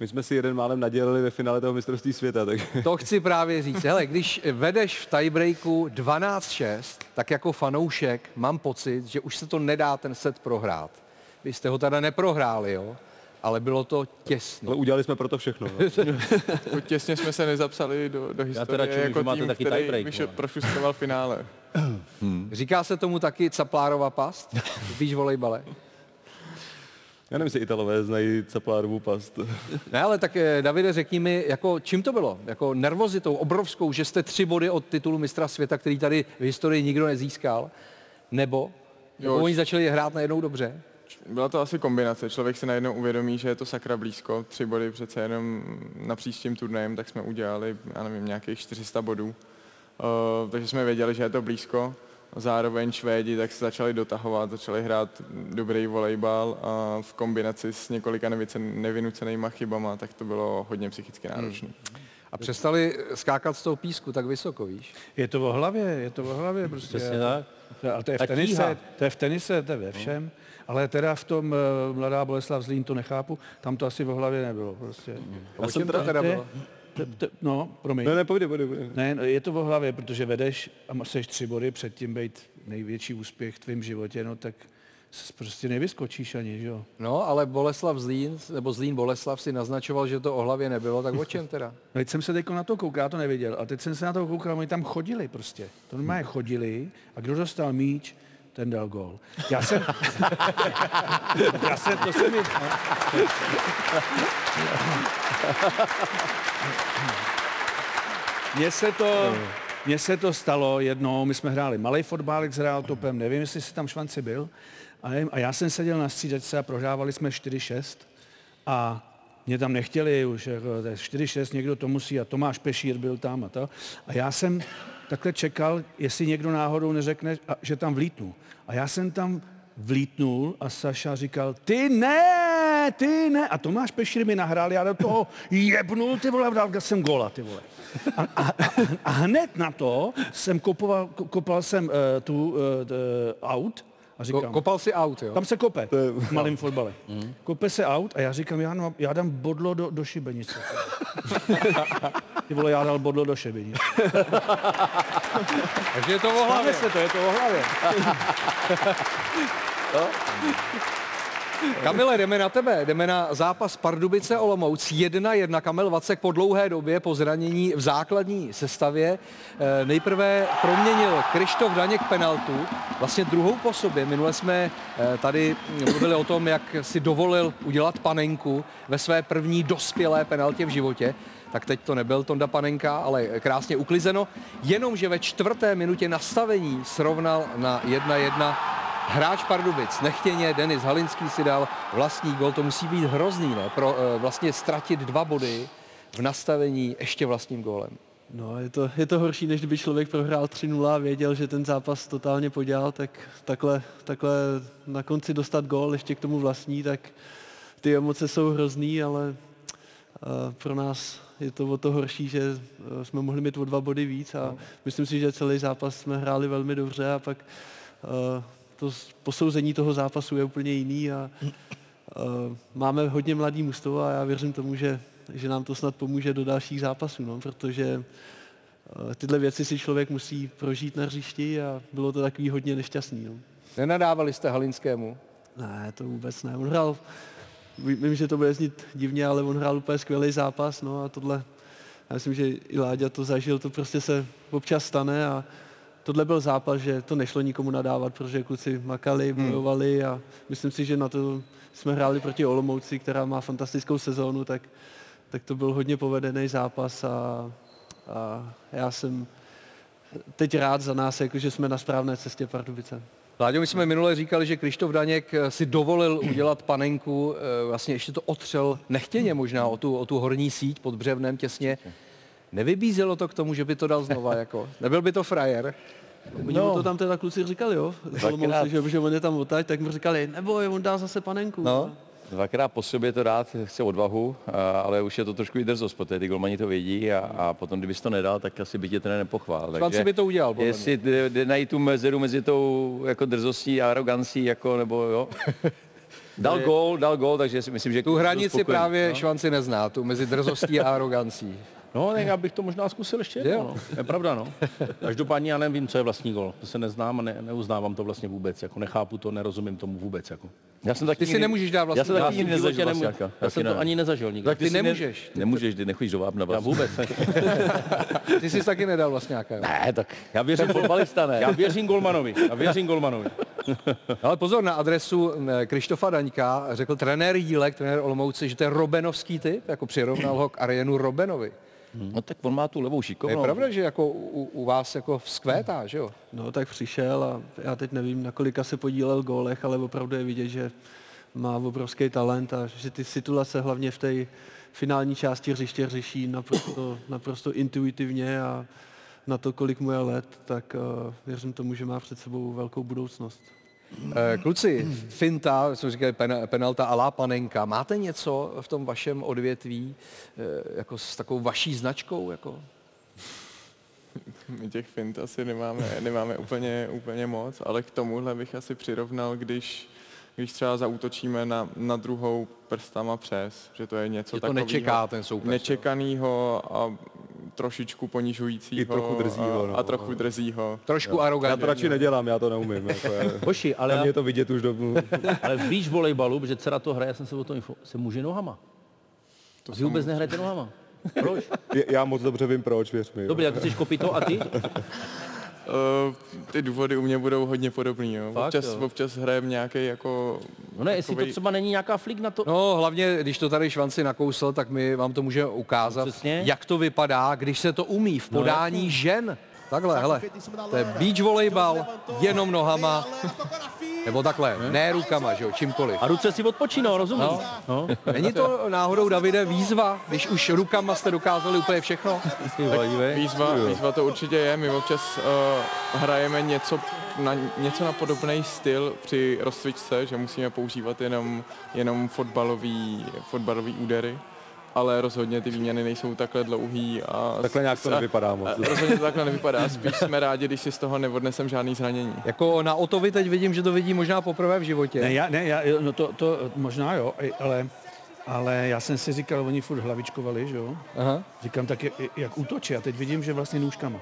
My jsme si jeden málem nadělili ve finále toho mistrovství světa, takže... To chci právě říct. Hele, když vedeš v tiebreaku 12-6, tak jako fanoušek mám pocit, že už se to nedá ten set prohrát. Vy jste ho teda neprohráli, jo? Ale bylo to těsné. Ale udělali jsme proto všechno. No. Jako těsně jsme se nezapsali do, do historie teda čuju, jako že máte tým, taky který tiebreak, vyšel, prošustoval finále. Říká se tomu taky Caplárova past v beach volejbale? Já nevím, jestli Italové znají Caplárovu past. Ne, ale tak eh, Davide, řekni mi, jako čím to bylo? Jako nervozitou obrovskou, že jste tři body od titulu mistra světa, který tady v historii nikdo nezískal? Nebo? Jo, Jo, oni začali hrát najednou dobře? Byla to asi kombinace. Člověk si najednou uvědomí, že je to sakra blízko. Tři body přece jenom na příštím turnajem, tak jsme udělali, já nevím, nějakých 400 bodů. Uh, takže jsme věděli, že je to blízko. Zároveň Švédi tak se začali dotahovat, začali hrát dobrý volejbal a v kombinaci s několika nevynucenýma chybama, tak to bylo hodně psychicky náročné. A přestali skákat z toho písku tak vysoko, víš? Je to o hlavě, je to o hlavě prostě. Přesně tak. Ale to je v tenise, to je v tenise, to je ve všem. Ale teda v tom uh, Mladá Boleslav Zlín to nechápu, tam to asi o hlavě nebylo prostě. A o čem to teda bylo? T- t- No, promiň. Ne, ne, povídej, povídej, povídej. Ne, no, je to o hlavě, protože vedeš a seš tři body, předtím být největší úspěch v tvém životě, no tak prostě nevyskočíš ani, že jo. No, ale Boleslav Zlín, nebo Zlín Boleslav si naznačoval, že to o hlavě nebylo, tak o čem teda? No, teď jsem se teď na to koukal, já to neviděl. A teď jsem se na to koukal, oni tam chodili prostě. To normálně chodili a kdo dostal míč, ten dal gol. Já jsem... já jsem, to se mi... Mně se to, mně se to stalo jednou, my jsme hráli malý fotbálek s Real Topem, nevím, jestli jsi tam švanci byl, a, já jsem seděl na střídačce a prohrávali jsme 4-6 a mě tam nechtěli už, jako, to je 4-6, někdo to musí a Tomáš Pešír byl tam a to. A já jsem takhle čekal, jestli někdo náhodou neřekne, že tam vlítnu. A já jsem tam vlítnul a Saša říkal, ty ne, ty ne. A Tomáš Pešir mi nahrál, já do toho jebnul, ty vole, dal jsem gola, ty vole. A, a, a hned na to jsem kopoval, ko- kopal jsem uh, tu uh, out a říkám... Ko- kopal si out, jo? Tam se kope v malém fotbale. Kope se out a já říkám, já, no, já dám bodlo do, do šibenice. Ty vole, já dal bodlo do šibenice. Takže je to o hlavě. se to, je to o hlavě. Kamile, jdeme na tebe. Jdeme na zápas Pardubice Olomouc. 1-1 Kamil Vacek po dlouhé době po zranění v základní sestavě. Eh, Nejprve proměnil Krištof Daněk penaltu, vlastně druhou po sobě. Minule jsme eh, tady mluvili o tom, jak si dovolil udělat panenku ve své první dospělé penaltě v životě. Tak teď to nebyl Tonda Panenka, ale krásně uklizeno. Jenomže ve čtvrté minutě nastavení srovnal na 1-1 Hráč Pardubic, nechtěně, Denis Halinský si dal vlastní gol, to musí být hrozný, ne? Pro eh, vlastně ztratit dva body v nastavení ještě vlastním gólem. No, je to, je to horší, než kdyby člověk prohrál 3-0 a věděl, že ten zápas totálně podělal, tak takhle, takhle na konci dostat gól, ještě k tomu vlastní, tak ty emoce jsou hrozný, ale uh, pro nás je to o to horší, že uh, jsme mohli mít o dva body víc a myslím si, že celý zápas jsme hráli velmi dobře a pak uh, to posouzení toho zápasu je úplně jiný a uh, máme hodně mladý mužstvo a já věřím tomu, že, že nám to snad pomůže do dalších zápasů, no, protože uh, tyhle věci si člověk musí prožít na hřišti a bylo to takový hodně nešťastný. No. Nenadávali jste Halinskému? Ne, to vůbec ne. On hrál, vím, že to bude znít divně, ale on hrál úplně skvělý zápas, no a tohle, já myslím, že i Láďa to zažil, to prostě se občas stane a tohle byl zápas, že to nešlo nikomu nadávat, protože kluci makali, bojovali a myslím si, že na to jsme hráli proti Olomouci, která má fantastickou sezónu, tak, tak to byl hodně povedený zápas a, a já jsem teď rád za nás, jako, že jsme na správné cestě Pardubice. Láďo, my jsme minule říkali, že Krištof Daněk eh, si dovolil udělat panenku, eh, vlastně ještě to otřel nechtěně možná o tu, o tu horní síť pod břevnem těsně. Nevybízelo to k tomu, že by to dal znova, jako? Nebyl by to frajer? Oni no. mu to tam teda kluci říkali, jo? Z Olomouce, že, že on je tam odtaď, tak mu říkali, nebo on dá zase panenku. No. Dvakrát po sobě to dát chce odvahu, ale už je to trošku i drzost, protože ty golmani to vědí a, a potom, kdybys to nedal, tak asi by tě ten nepochvál. Švanci by to udělal, Jestli jde, jde najít tu mezeru mezi tou jako drzostí a arogancí, jako, nebo jo. Dal gól, dal gól, takže si myslím, že Tu hranici právě no. Švanci nezná, tu mezi drzostí a arogancí. No, tak já bych to možná zkusil ještě jednou, no. Je pravda, no. Každopádně já nevím, co je vlastní gol. To se neznám a ne, neuznávám to vlastně vůbec. Jako nechápu to, nerozumím tomu vůbec. Jako. Já jsem taky Ty si nikdy- nemůžeš dát vlastní Já jsem taky nikdy nezažil. Vlasiáka. Já Taky jsem to ne. ani nezažil nikdy. Tak Ty nemůžeš. Nemůžeš, ty nechodíš do Vápna. Já vlastně. vůbec ne. Ty jsi taky nedal vlastně nějaká. Ne, tak já věřím fotbalista, ne. Já věřím Golmanovi. Já věřím Golmanovi. Ale pozor na adresu Krištofa Daňka, řekl trenér Jílek, trenér Olomouci, že to je Robenovský typ, jako přirovnal ho k Arienu Robenovi. No tak on má tu levou Je šikovnou. pravda, že jako u, u vás jako vzkvétá, že jo? No tak přišel a já teď nevím, na kolika se podílel v gólech, ale opravdu je vidět, že má obrovský talent a že ty situace hlavně v té finální části hřiště řeší naprosto, naprosto intuitivně a na to, kolik mu je let, tak uh, věřím tomu, že má před sebou velkou budoucnost. Eh, Kluci, finta, jsme říkali pen, penalta a la panenka. Máte něco v tom vašem odvětví eh, jako s takovou vaší značkou? Jako? My těch fint asi nemáme, nemáme úplně, úplně moc, ale k tomuhle bych asi přirovnal, když, když třeba zautočíme na, na druhou prstama přes, že to je něco Že to takového nečeká ten soupeř. Nečekanýho a trošičku ponižujícího I trochu drzýho, a, no. a trochu drzýho. Trošku Já arrogantní. to radši nedělám, já to neumím. Jako je. Hoši, ale, mě já, je to vidět už do... ale v beach volejbalu, protože dcera to hraje, já jsem se o tom info, se může nohama. To Vy vůbec nehrajete nohama. Proč? Já moc dobře vím proč, věř mi. jo. Dobrý, tak chceš kopito a ty? Uh, ty důvody u mě budou hodně podobný. Jo. Fakt, Občas, jo. občas hrajem nějaký jako... No ne, jestli to takovej- třeba není nějaká flik na to. No hlavně, když to tady Švanci nakousl, tak my vám to můžeme ukázat, No, přesně. jak to vypadá, když se to umí v No, podání jasně. žen. Takhle, hele, to je beach volejbal, jenom nohama. Nebo takhle, ne rukama, že jo, čímkoliv. A ruce si odpočínou, rozumíš? No. No. Není to náhodou, Davide, výzva, když už rukama jste dokázali úplně všechno? Výzva, výzva to určitě je. My občas uh, hrajeme něco na, něco na podobný styl při rozcvičce, že musíme používat jenom, jenom fotbalový, fotbalový údery ale rozhodně ty výměny nejsou takhle dlouhý. A Takhle nějak to nevypadá moc. Rozhodně to takhle nevypadá, spíš jsme rádi, když si z toho neodnesem žádný zranění. Jako na Otovi teď vidím, že to vidí možná poprvé v životě. Ne, já, ne, já, no to, to možná jo, ale, ale já jsem si říkal, oni furt hlavičkovali, že jo? Aha. Říkám tak, jak, jak útočí a teď vidím, že vlastně nůžkama.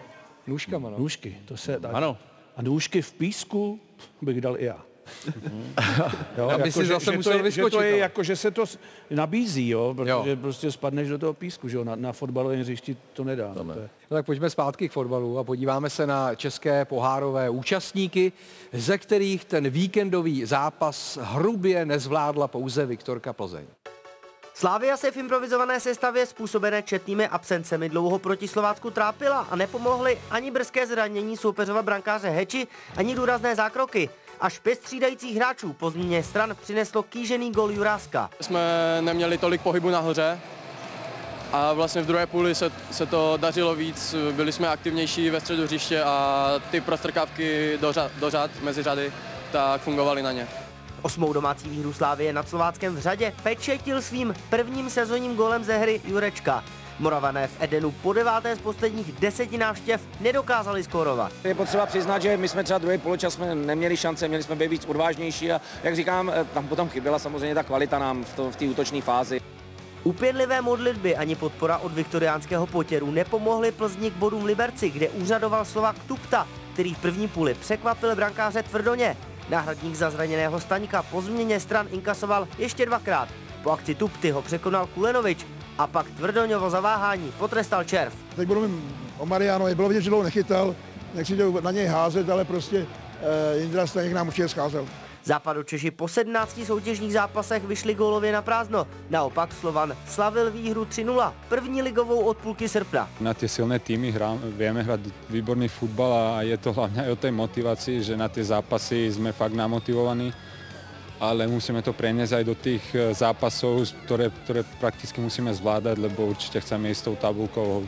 Nůžkama, no. Nůžky, to se dá. Ano. A nůžky v písku bych dal i já. Jo, Aby si že- zase že musel to je, vyskočit, Že to je ale. jako, že se to nabízí, jo, protože Jo. prostě spadneš do toho písku, že jo, na, na fotbalovém hřišti to nedá. To, to je. No tak pojďme zpátky k fotbalu a podíváme se na české pohárové účastníky, ze kterých ten víkendový zápas hrubě nezvládla pouze Viktorka Plzeň. Slávia se v improvizované sestavě způsobené četnými absencemi dlouho proti Slovácku trápila a nepomohly ani brzké zranění soupeřova brankáře Heči, ani důrazné zákroky. Až pět střídajících hráčů po změně stran přineslo kýžený gol Juráska. Jsme neměli tolik pohybu nahoře a vlastně v druhé půli se, se to dařilo víc, byli jsme aktivnější ve středu hřiště a ty prostrkávky do, řad, do řad, mezi řady, tak fungovaly na ně. Osmou domácí výhru Slávie nad Slováckem v řadě pečetil svým prvním sezonním golem ze hry Jurečka. Moravané v Edenu po deváté z posledních deseti návštěv nedokázali skórovat. Je potřeba přiznat, že my jsme třeba druhý poločas jsme neměli šance, měli jsme být víc odvážnější a jak říkám, eh, tam potom chyběla samozřejmě ta kvalita nám v, to, v té útočné fázi. Upěnlivé modlitby ani podpora od viktoriánského potěru nepomohly Plzni k bodům v Liberci, kde úřadoval Slovak Tupta, který v první půli překvapil brankáře Tvrdoně. Náhradník za zraněného Staňka po změně stran inkasoval ještě dvakrát. Po akci Tupty ho překonal Kulenovič a pak Tvrdoňovo zaváhání potrestal Červ. Teď budu mluvit o Marianovi, bylo vidět, že dlouho nechytal, nechci to na něj házet, ale prostě eh, Jindra Staněk nám určitě scházel. Západu Češi po 17 soutěžních zápasech vyšli gólově na prázdno. Naopak Slovan slavil výhru 3-0, první ligovou od půlky srpna. Na tie silné týmy hrá, vieme hrať výborný futbal a je to hlavne aj o tej motivácii, že na tie zápasy sme fakt namotivovaní, ale musíme to preniesť aj do tých e, zápasov, ktoré, ktoré prakticky musíme zvládať, lebo určite chceme ísť tou tabulkou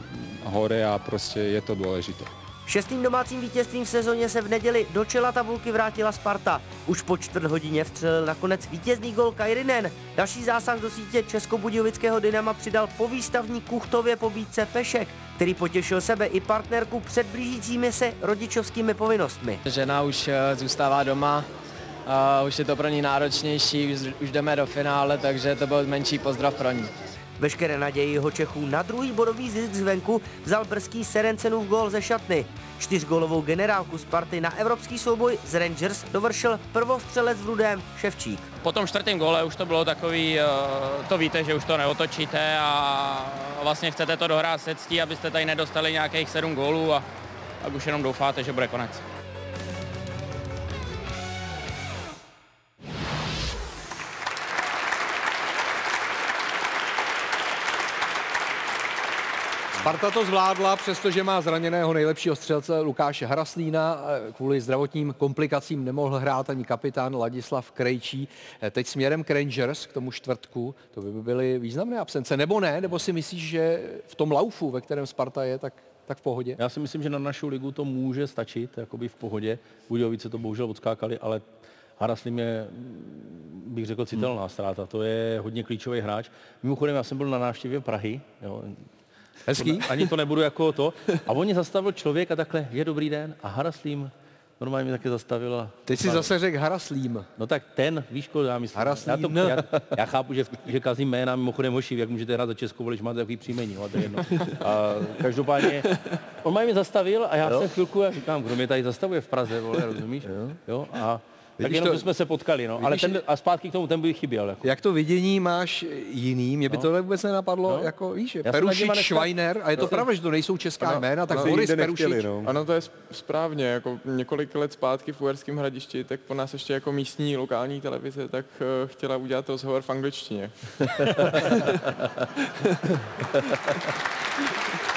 hore a proste je to dôležité. Šestým domácím vítězstvím v sezóně se v neděli do čela tabulky vrátila Sparta. Už po čtvrt hodině vstřelil nakonec vítězný gol Kajrinen. Další zásah do sítě Českobudějovického Dynama přidal po výstavní Kuchtově pobídce Pešek, který potěšil sebe i partnerku před blížícími se rodičovskými povinnostmi. Žena už eh, zůstává doma, a už je to pro ní náročnější, už, už jdeme do finále, takže to byl menší pozdrav pro ní. Veškeré naději jeho Čechů na druhý bodový zisk zvenku vzal brzký Serencenův gól ze šatny. Čtyřgólovou generálku Sparty na evropský souboj z Rangers dovršil prvostřelec v rudém Ševčík. Po tom čtvrtém gole už to bylo takový, eh, to víte, že už to neotočíte a vlastně chcete to dohrát se ctí, abyste tady nedostali nějakých sedm gólů a pak už jenom doufáte, že bude konec. Sparta to zvládla, přestože má zraněného nejlepšího střelce Lukáše Haraslína. Kvůli zdravotním komplikacím nemohl hrát ani kapitán Ladislav Krejčí. Teď směrem k Rangers, k tomu čtvrtku, to by byly významné absence. Nebo ne? Nebo si myslíš, že v tom laufu, ve kterém Sparta je, tak, tak v pohodě? Já si myslím, že na naši ligu to může stačit, jakoby v pohodě. Budějovice to bohužel odskákali, ale Haraslim je, mm, bych řekl, citelná ztráta. To je hodně klíčový hráč. Mimochodem, já jsem byl na návštěvě Prahy. Jo. Hezký. To- Ani to nebudu jako to. A on mě zastavil člověk a takhle, je dobrý den. A Haraslim normálně mě taky zastavil. A Teď si zase řekl Haraslím. No tak ten, víš, koho já myslím. Haraslím. Já, to, já, já, chápu, že, že kazím jména, mimochodem hoši, jak můžete hrát za Českou, když máte takový příjmení, no, a to je jedno. A každopádně, on mě zastavil a já Jo. jsem chvilku a říkám, kdo mě tady zastavuje v Praze, vole, rozumíš? Jo. jo a tak Vidíš jenom, to- že jsme se potkali, no. Ale ten, a zpátky k tomu, ten by chyběl. Jako. Jak to vidění máš jiný? Mě by No. tohle vůbec nenapadlo, No. jako víš, Já jsem Perušič, dneska- Schweiner, a je to No. pravda, že to nejsou česká Ano, jména, tak no. Boris Perušič. Ano, to je sp- správně. Jako několik let zpátky v Uherském hradišti, tak po nás ještě jako místní lokální televize, tak eh, chtěla udělat rozhovor v angličtině.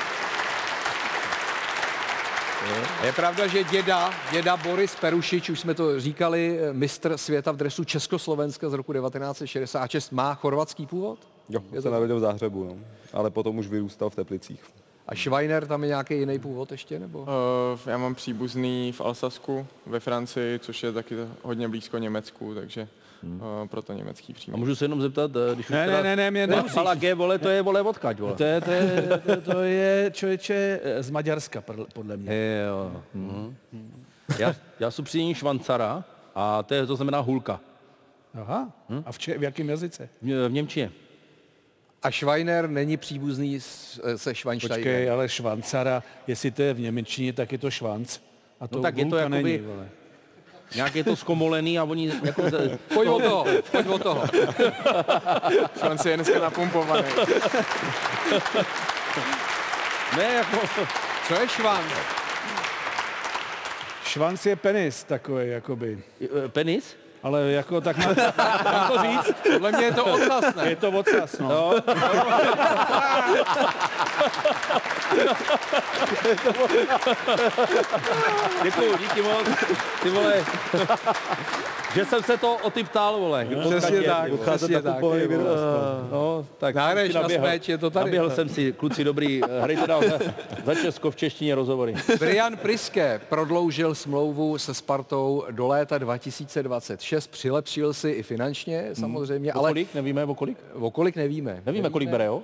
Je pravda, že děda, děda Boris Perušič, už jsme to říkali, mistr světa v dresu Československa z roku 1966, má chorvatský původ? Jo, se narodil v Záhřebu, no. ale potom už vyrůstal v Teplicích. A Schweiner, tam je nějaký jiný původ ještě, nebo? Uh, já mám příbuzný v Alsasku ve Francii, což je taky hodně blízko Německu, takže uh, proto německý příjmení. A můžu se jenom zeptat, eh, když už Ne, teda... ne, ne, ne, mě nemusíš. Halagé, vole, to je, vole, odkaď, vole. To je, to je, to, to je člověče eh, z Maďarska, podle- mě. Jo. Mhm. Já, já jsem příjmení Švancara a to, je, to znamená hulka. Aha. A v, če, v jakém jazyce? V, v Němčině. A Schweiner není příbuzný s, se Schweinsteinem. Počkej, ale švancara, jestli to je v Němčině, tak je to švanc. A to No tak je to hulka jakoby- není, vole. Nějak je to zkomolený a oni jako... Pojď od toho, pojď od toho. Švance je dneska napumpovaný. Ne, jako... Co je švanc? Švanc je penis takový, jakoby. Penis? Ale jako tak mám, mám to říct? Podle mě je to ocas, ne? Je to ocas, no. No. Děkuju, díky moc. Ty vole, že jsem se to o ty ptal, vole. Přesně tak, přesně tak. kupový vole. vyraz, No, tak si na naběhl. smeč, je to tady. Naběhl jsem si, kluci dobrý, hrajte dál za, za Česko v češtině rozhovory. Brian Priske prodloužil smlouvu se Spartou do léta 2026. Přilepšil si i finančně samozřejmě, O ale kolik? Nevíme o kolik? o kolik nevíme. Nevíme, kolik bere, jo?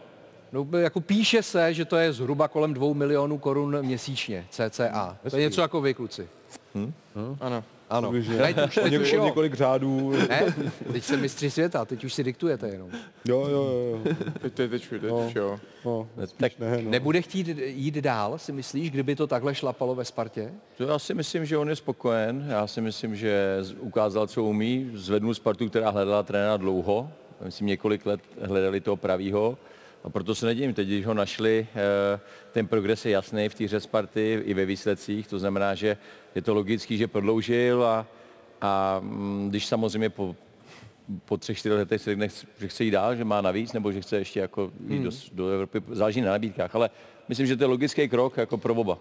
No, jako píše se, že to je zhruba kolem 2 milionů korun měsíčně, cca. To je něco jako vy, kluci. Ano. Ano. Takže Teď už, teď už několik řádů. Ne, teď jste mistři světa, teď už si diktujete jenom. Jo, jo, jo. Teď, teď, teď, teď No. už jo. No, Tak ne, no. nebude chtít jít dál, si myslíš, kdyby to takhle šlapalo ve Spartě? To já si myslím, že on je spokojen. Já si myslím, že ukázal, co umí. Zvednul Spartu, která hledala trenéra dlouho. Myslím, několik let hledali toho pravýho. A proto se nedivím, teď, když ho našli, eh, ten progres je jasný v té hře Sparty i ve výsledcích. To znamená, že je to logický, že prodloužil a, a mm, když samozřejmě po, po třech, čtyřech letech si řekne, že chce jít dál, že má navíc, nebo že chce ještě jako jít Hmm. do, do Evropy, záleží na nabídkách, ale myslím, že to je logický krok jako pro oba.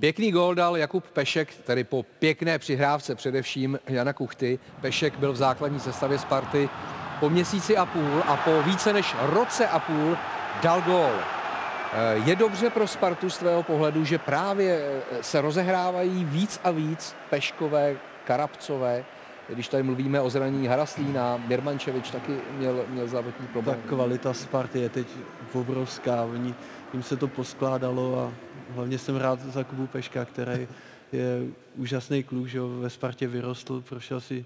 Pěkný gól dal Jakub Pešek, tedy po pěkné přihrávce především Jana Kuchty. Pešek byl v základní sestavě Sparty po měsíci a půl a po více než roce a půl dal gól. Eh, Je dobře pro Spartu z tvého pohledu, že právě eh, se rozehrávají víc a víc Peškové, Karabcové, když tady mluvíme o zranění Haraslína, Mirmančevič taky měl, měl Ta problém. kvalita Sparty je teď obrovská. Oni, jim se to poskládalo a hlavně jsem rád za Kubu Peška, který je úžasný kluk, že ve Spartě vyrostl, prošel si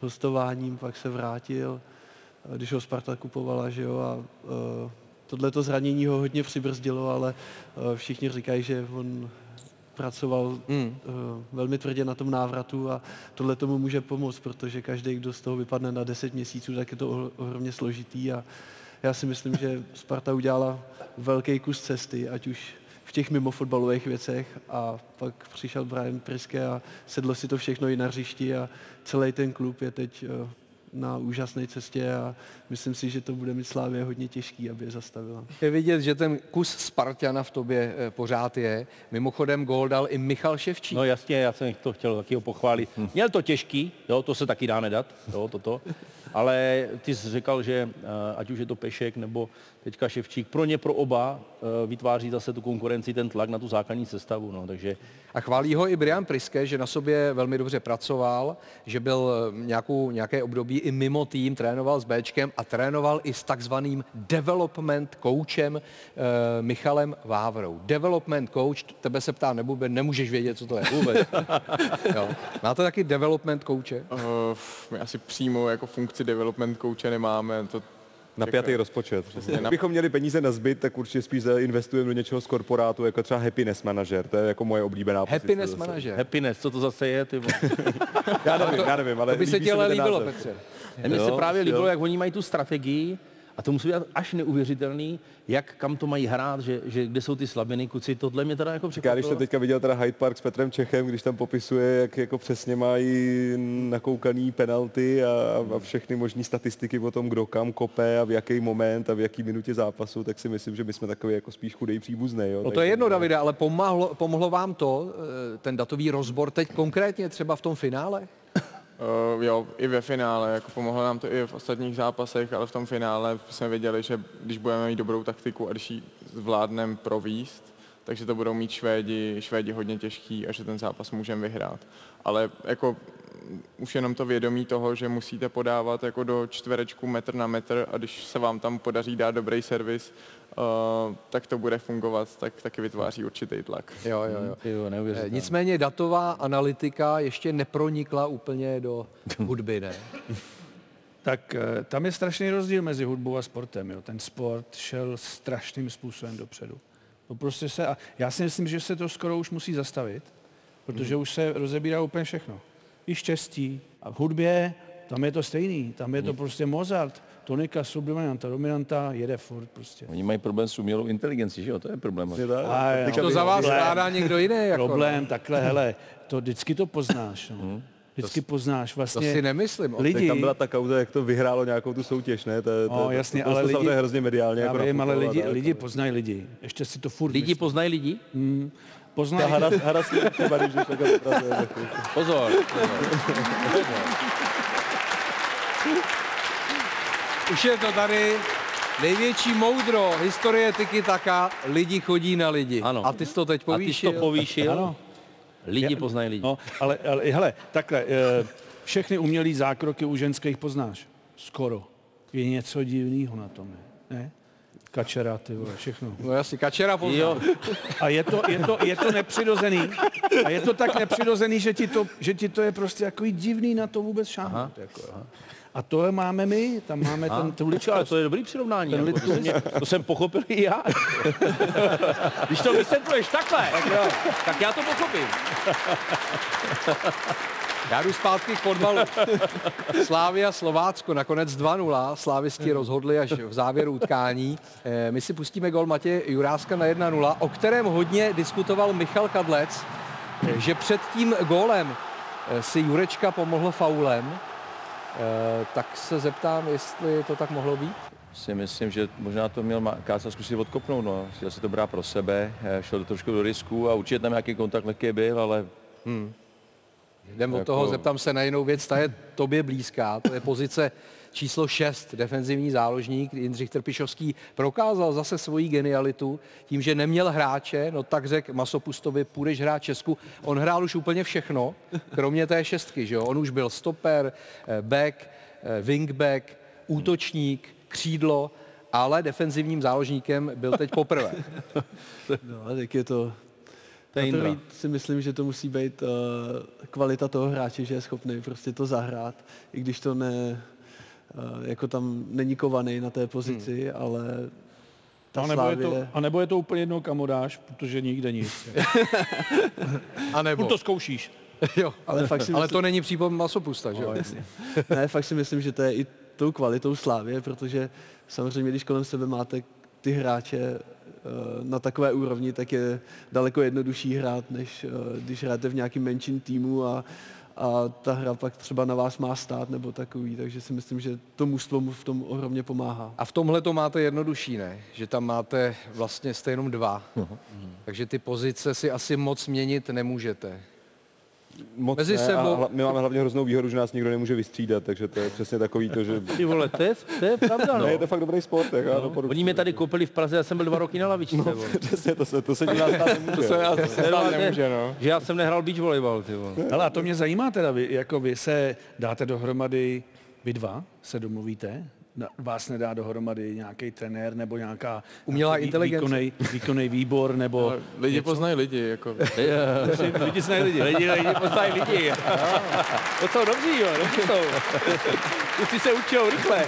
hostováním, pak se vrátil, když ho Sparta kupovala, že jo, a uh, tohleto zranění ho hodně přibrzdilo, ale uh, všichni říkají, že on pracoval Mm. velmi tvrdě na tom návratu a tohle tomu může pomoct, protože každý, kdo z toho vypadne na 10 měsíců, tak je to ohr- ohromně složitý a já si myslím, že Sparta udělala velký kus cesty, ať už v těch mimofotbalových věcech a pak přišel Brian Priske a sedlo si to všechno i na hřišti a celý ten klub je teď eh, na úžasné cestě a myslím si, že to bude mít Slávě hodně těžký, aby je zastavila. Je vidět, že ten kus Spartana v tobě eh, pořád je. Mimochodem gól dal i Michal Ševčík. No jasně, já jsem to chtěl taky ho pochválit. Měl to těžký, jo, to se taky dá nedat, jo, toto. Ale ty jsi říkal, že eh, ať už je to Pešek nebo teďka Ševčík, pro ně, pro oba eh, vytváří zase tu konkurenci, ten tlak na tu základní sestavu, no, takže A chválí ho i Brian Priske, že na sobě velmi dobře pracoval, že byl eh, nějakou, nějaké období i mimo tým, trénoval s Bčkem a trénoval i s takzvaným development coachem eh, Michalem Vávrou. Development coach, tebe se ptám, nebo nemůžeš vědět, co to je vůbec. jo. Máte taky development coache? Uh, my asi přímo jako funkci development coache nemáme. To Napjatý rozpočet. Přesně, na- Kdybychom měli peníze na zbyt, tak určitě spíš investujeme do něčeho z korporátu, jako třeba happiness manager. To je jako moje oblíbená pozice Happiness zase. manager. happiness, co to zase je, ty. Já nevím, já nevím, ale to by se ti ale líbilo. Petře. Mně se právě jo. líbilo, jak oni mají tu strategii A to musí být až neuvěřitelný, jak kam to mají hrát, že, že kde jsou ty slabiny, kuci, tohle mě teda jako Já když překvapilo. jsem teďka viděl teda Hyde Park s Petrem Čechem, když tam popisuje, jak jako přesně mají nakoukaný penalty a, a všechny možné statistiky o tom, kdo kam kope a v jaký moment a v jaký minutě zápasu, tak si myslím, že my jsme takový jako spíš chudej příbuzný. Jo? No to je jedno, Davide, ale pomohlo, pomohlo vám to, eh, ten datový rozbor, teď konkrétně třeba v tom finále? Uh, jo, i ve finále, jako pomohlo nám to i v ostatních zápasech, ale v tom finále jsme věděli, že když budeme mít dobrou taktiku a když ji zvládneme províst, takže to budou mít Švédi, Švédi hodně těžký a že ten zápas můžeme vyhrát. Ale jako mm, už jenom to vědomí toho, že musíte podávat jako do čtverečku metr na metr a když se vám tam podaří dát dobrý servis, uh, tak to bude fungovat, tak taky vytváří určitý tlak. Jo, jo, jo. Jo, Eh, neuvěřitelné. Nicméně datová analytika ještě nepronikla úplně do hudby, ne? Tak eh, tam je strašný rozdíl mezi hudbou a sportem. Jo. Ten sport šel strašným způsobem dopředu. To prostě se, a já si myslím, že se to skoro už musí zastavit, protože už se rozebírá úplně všechno. I štěstí. A v hudbě, tam je to stejný. Tam je to prostě Mozart, tonika, subdominanta, dominanta, jede furt prostě. Oni mají problém s umělou inteligencí, že jo? To je problém. A jo, to za vás skládá někdo jiný, jako, Problém, no. takhle, hele, to vždycky to poznáš. No. Vždycky poznáš vlastně si nemyslím. lidi. Tam byla ta kauza, jak to vyhrálo nějakou tu soutěž, ne? To, to, No, jasně, to, ale to, lidi, to, hrozně mediálně. já jako vím, ale lidi, lidi poznají lidi. Ještě si to furt Lidi myslí. poznají lidi? Mm, poznají. Ta hra, hra s když takhle tak- Pozor. Už je to tady. Největší moudro historie Tiki Taka, lidi chodí na lidi. Ano. A ty jsi to teď A ty povýšil. jsi to povýšil? Ano. Lidi Já- poznají lidi. No, ale, ale hele, takhle, eh, všechny umělý zákroky u ženských poznáš. Skoro. Je něco divného na tom, ne? ne? Kačera, ty vole, všechno. No jasně, Kačera poznám. Jo. A je to, je, to, je to nepřirozený. A je to tak nepřirozený, že ti to, že ti to je prostě takový divný na to vůbec šáhnout. Jako, jo. a to máme my, tam máme ten, tu ale to je dobrý přirovnání. Ten Jako, to, jsem, to jsem pochopil i já. Když to vysvětluješ takhle, tak, tak já to pochopím. Já jdu zpátky k fotbalu. Slávia Slovácko nakonec 2-0. Slávisti rozhodli až v závěru utkání. Eh, My si pustíme gol Matěje Juráska na 1-0, o kterém hodně diskutoval Michal Kadlec, eh, že před tím gólem eh, si Jurečka pomohl faulem. Tak se zeptám, jestli to tak mohlo být? si myslím, že možná to měl Káca zkusit odkopnout, no. Chtěl si to brát pro sebe, šel to trošku do risku a určitě tam nějaký kontakt lehký byl, ale Hmm. Jdem od Jako- toho, zeptám se na jinou věc, ta je tobě blízká, to je pozice číslo 6, defenzivní záložník. Jindřich Trpišovský prokázal zase svoji genialitu tím, že neměl hráče, no tak řekl Masopustovi, půjdeš hrát Česku. On hrál už úplně všechno, kromě té šestky, že jo? On už byl stoper, eh, back, eh, wingback, útočník, křídlo, ale defenzivním záložníkem byl teď poprvé. No, tak je to... To je Jindra. víc si myslím, že to musí být uh, kvalita toho hráče, že je schopný prostě to zahrát, i když to ne, uh, jako tam není kovaný na té pozici, hmm. ale ta A nebo, je to, a nebo je to úplně jedno, kam ho dáš, protože nikde nic. A nebo... Furt to zkoušíš. jo, Ale fakt si ale myslím- to není přípom Masopusta, že jo? No, ne, fakt si myslím, že to je i tou kvalitou Slávě, protože samozřejmě, když kolem sebe máte ty hráče na takové úrovni, tak je daleko jednodušší hrát, než eh, když hrajete v nějakým menším týmu a, a ta hra pak třeba na vás má stát nebo takový, takže si myslím, že to mužstvo mu v tom ohromně pomáhá. A v tomhle to máte jednodušší, ne? Že tam máte vlastně jste jenom dva. Takže ty pozice si asi moc měnit nemůžete. Moc Mezi ne, sebou- A hla- my máme hlavně hroznou výhodu, že nás nikdo nemůže vystřídat, takže to je přesně takový to, že... Ty vole, to je, to je pravda, no. Ne, je to fakt dobrý sport, jak já to poručuji. Oni mě tady koupili v Praze, já jsem byl dva roky na lavičce. No, Přesně, to se, to se nás stát nemůže. To se nás stát nemůže, no. Že já jsem nehrál beach volejbal, ty vole. Ale a to mě zajímá teda, vy, jako vy se dáte dohromady, vy dva se domluvíte, vás nedá dohromady nějaký trenér nebo nějaká Umělá nějaký inteligence. Výkonnej výbor nebo... Ale lidi něco? poznají lidi, jako. Lidi- znají lidi. Lidi, lidi poznají lidi. To jsou dobří, jo, dobří jsou. Už se učil rychle.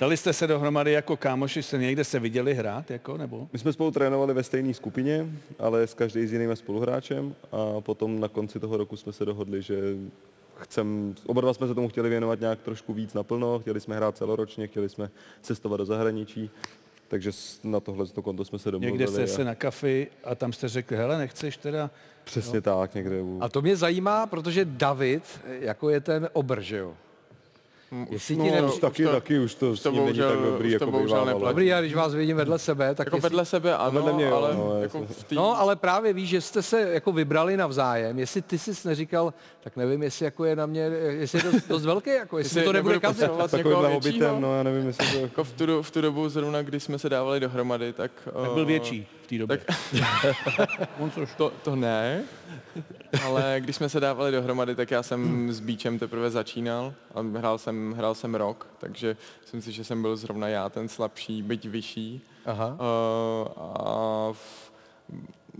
Dali jste se dohromady jako kámoši, jste někde se viděli hrát, jako, nebo? My jsme spolu trénovali ve stejné skupině, ale s každý s jiným spoluhráčem a potom na konci toho roku jsme se dohodli, že chcem, oba dva jsme se tomu chtěli věnovat nějak trošku víc naplno, chtěli jsme hrát celoročně, chtěli jsme cestovat do zahraničí, takže na tohle to konto jsme se domluvili. Někde jste a- se na kafi a tam jste řekli, hele, nechceš teda... Přesně tak, někde u... A to mě zajímá, protože David, jako je ten obr, že jo? Jestli ti ne... už taky, taky už to, už s to ním není tak dobrý, to jako bohužel neplatí. Dobrý, a když vás vidím vedle sebe, tak Jako jestli... vedle sebe ano, vedle mě ale no, jako v tý... No, ale právě víš, že jste se jako vybrali navzájem. Jestli ty jsi neříkal, tak nevím, jestli jako je na mě, jestli je dost, dost velký, jako jestli Jestli to nebude kazit. hobbitem, většího. no já nevím, jestli to... Jako v tu, v tu dobu zrovna, když jsme se dávali dohromady, tak... Tak byl eh, větší té době. Tak, to, to ne, ale když jsme se dávali dohromady, tak já jsem s Beachem teprve začínal a hrál jsem, hrál jsem rok, takže myslím si, že jsem byl zrovna já ten slabší, byť vyšší. Aha. Eh, a v,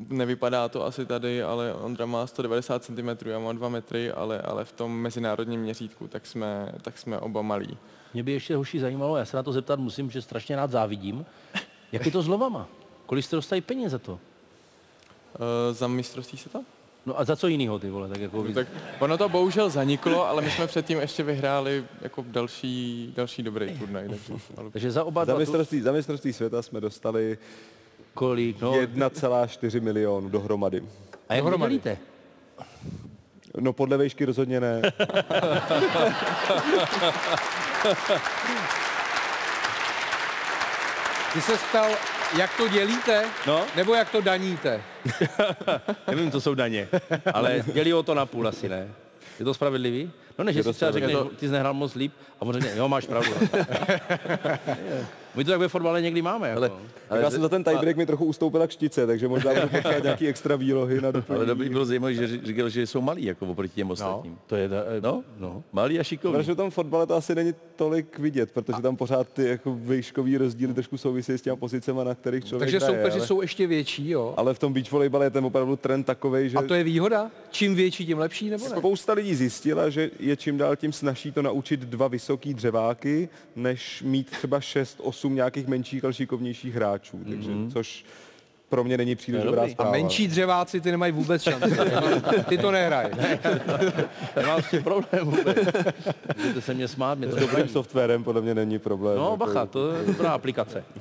nevypadá to asi tady, ale Ondra má 190 cm, já mám 2 metry, ale, ale v tom mezinárodním měřítku tak jsme, tak jsme oba malí. Mě by ještě hoší zajímalo, já se na to zeptat musím, že strašně rád závidím. Jak je to s lovama? Kolik jste dostali peněz za to? Uh, za mistrovství světa? No a za co jinýho ty vole? Tak jako... No, tak ono to bohužel zaniklo, ale my jsme předtím ještě vyhráli jako další, další dobrý turnaj. Takže, ale... Takže za oba Za dva... mistrovství, za mistrovství světa jsme dostali Kolik? No, 1,4 milionu dohromady. a jak to dohromady. dělíte? No podle vejšky rozhodně ne. Ty se ptal, jak to dělíte, No. nebo jak to daníte. Nevím, co jsou daně, ale dělí o to na půl asi, ne? Je to spravedlivý? No ne, že si to třeba řekneš, spravedlivý. ty jsi nehrál moc líp a on řekne, jo, máš pravdu. My to tak ve fotbale někdy máme. Jako. Tak já jsem za ten tiebreak mi trochu ustoupila kštice, takže možná budu potřebovat nějaký extra výlohy na Ale doplnění. by bylo zajímavé, že říkal, že jsou malí jako oproti těm ostatním. To je, No, no, malí a šikovní. Protože v tom fotbale to asi není tolik vidět, protože tam pořád ty jako výškový rozdíly trošku souvisí s těma pozicema, na kterých člověk Takže hraje, soupeři ale, jsou ještě větší, jo? ale v tom beach volejbale je ten opravdu trend takovej, že A to je výhoda? Čím větší, tím lepší, nebo ne? spousta lidí zjistila, že je čím dál tím snaží to naučit dva vysoký dřeváky, než mít třeba 6-8 nějakých menších, ale šikovnějších hráčů. Takže, což pro mě není příliš dobrá dobrý. A zpráva. menší dřeváci, ty nemají vůbec šanci. Ty to nehrají. Nemám s tím problém vůbec. Můžete se mě smát, mě to S dobrým softwarem podle mě není problém. No jako- bacha, to je dobrá aplikace.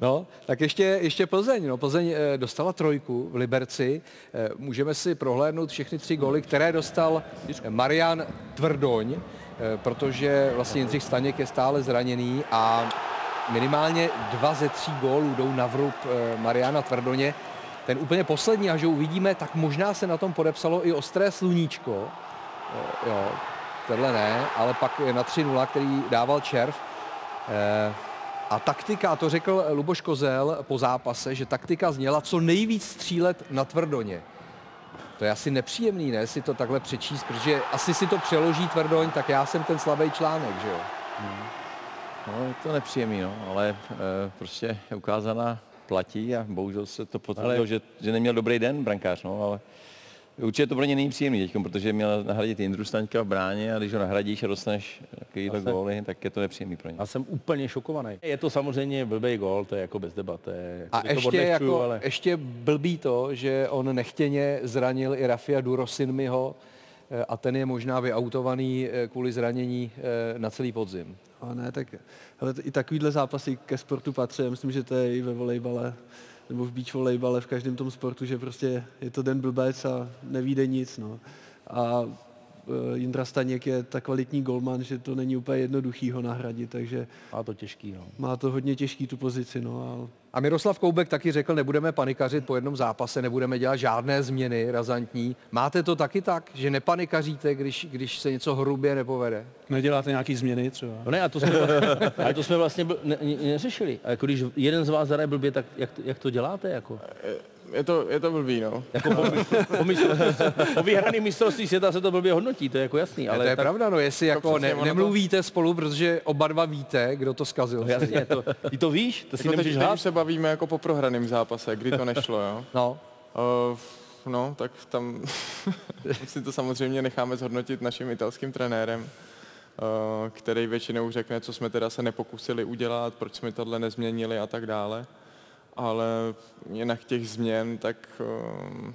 No, tak ještě, ještě Plzeň. No, Plzeň eh, dostala trojku v Liberci. Eh, můžeme si prohlédnout všechny tři góly, které dostal Marian Tvrdoň, eh, protože vlastně Jindřich Staněk je stále zraněný a minimálně dva ze tří gólů jdou na vrub eh, Mariana Tvrdoně. Ten úplně poslední, až ho uvidíme, tak možná se na tom podepsalo i ostré sluníčko. Eh, Jo, tenhle ne, ale pak je na 3-0, který dával Červ. Eh, A taktika, a to řekl Luboš Kozel po zápase, že taktika zněla co nejvíc střílet na tvrdoně. To je asi nepříjemný, ne, si to takhle přečíst, protože asi si to přeloží tvrdoň, tak já jsem ten slabý článek, že jo. No, je to nepříjemný, no, ale e, prostě je ukázaná platí a bohužel se to potvrdilo, Ale- že, že neměl dobrý den brankář, no, ale určitě to pro ně není příjemný teď, protože měl nahradit Jindru Staňka v bráně a když ho nahradíš a dostaneš takovýhle Zase. góly, tak je to nepříjemný pro ně. Já jsem úplně šokovaný. Je to samozřejmě blbý gól, to je jako bez debaty. A to ještě, jako, ale... ještě blbý to, že on nechtěně zranil i Rafia Durosinmiho a ten je možná vyautovaný eh, kvůli zranění eh, na celý podzim. A ne, tak hele, i takovýhle zápasy ke sportu patří. Já myslím, že to je i ve volejbale, nebo v beach volejbale, v každém tom sportu, že prostě je to den blbec a nevíde nic. No. A eh, Jindra Staněk je tak kvalitní golman, že to není úplně jednoduchý ho nahradit, takže Má to těžký, no. má to hodně těžký tu pozici. No, a A Miroslav Koubek taky řekl, nebudeme panikařit po jednom zápase, nebudeme dělat žádné změny razantní. Máte to taky tak, že nepanikaříte, když, když se něco hrubě nepovede? Neděláte nějaký změny třeba? No ne, a to jsme, ale to jsme vlastně byl, ne, ne, neřešili. A jako když jeden z vás zahraje blbě, tak jak to, jak to děláte? Jako? Je to, je to blbý, no. Jako po, po, mistrovství, po vyhraný mistrovství světa se to blbě hodnotí, to je jako jasný. Ale to je tak, pravda, no, jestli jako ne, ono to- nemluvíte spolu, protože oba dva víte, kdo to zkazil. No jasně, to, ty to víš, to si Jako teď, nemůžeš teď už se bavíme jako po prohraném zápase, kdy to nešlo, jo. No. Uh, no, tak tam si to samozřejmě necháme zhodnotit naším italským trenérem, uh, který většinou řekne, co jsme teda se nepokusili udělat, proč jsme tohle nezměnili a tak dále. Ale jinak těch změn, tak um,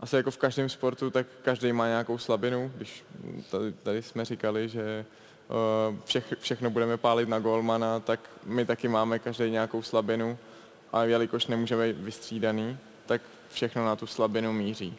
asi jako v každém sportu, tak každý má nějakou slabinu. Když tady, tady jsme říkali, že uh, všech, všechno budeme pálit na golmana, tak my taky máme každý nějakou slabinu a jelikož nemůžeme být vystřídaný, tak všechno na tu slabinu míří.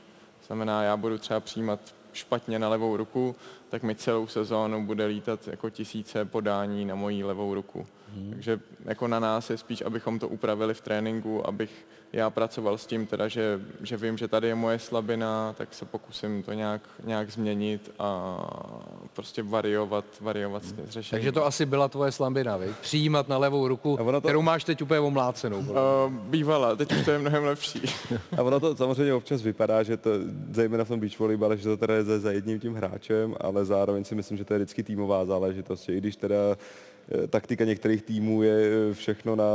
Znamená, já budu třeba přijímat špatně na levou ruku, tak mi celou sezónu bude lítat jako tisíce podání na moji levou ruku. Hmm. Takže jako na nás je spíš, abychom to upravili v tréninku, abych já pracoval s tím teda, že, že vím, že tady je moje slabina, tak se pokusím to nějak, nějak změnit a prostě variovat, variovat s řešením. Takže to asi byla tvoje slabina, viď? Přijímat na levou ruku, to... kterou máš teď úplně omlácenou. Uh, bývala, teď už to je mnohem lepší. a ono to samozřejmě občas vypadá, že to, zejména v tom beach volejbale, že to teda je za, za jedním tím hráčem, ale zároveň si myslím, že to je vždycky týmová záležitost, i když teda Eh, taktika některých týmů je eh, všechno na,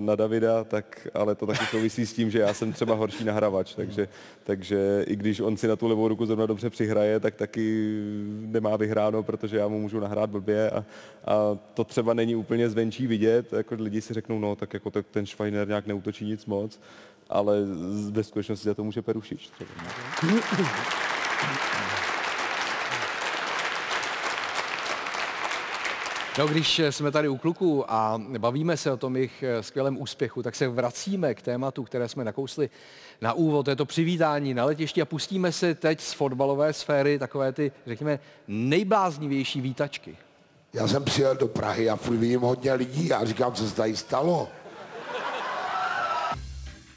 na Davida, tak, ale to taky souvisí s tím, že já jsem třeba horší nahrávač, takže, takže i když on si na tu levou ruku zrovna dobře přihraje, tak taky nemá vyhráno, protože já mu můžu nahrát blbě a, a to třeba není úplně zvenčí vidět, jako lidi si řeknou, no tak jako tak ten Schweiner nějak neutočí nic moc, ale ve skutečnosti za to může Perušič. Třeba. No, když jsme tady u kluků a bavíme se o tom jejich skvělém úspěchu, tak se vracíme k tématu, které jsme nakousli na úvod, je to přivítání na letišti a pustíme se teď z fotbalové sféry takové ty, řekněme, nejbláznivější výtačky. Já jsem přijel do Prahy a furt vidím hodně lidí a říkám, co se tady stalo.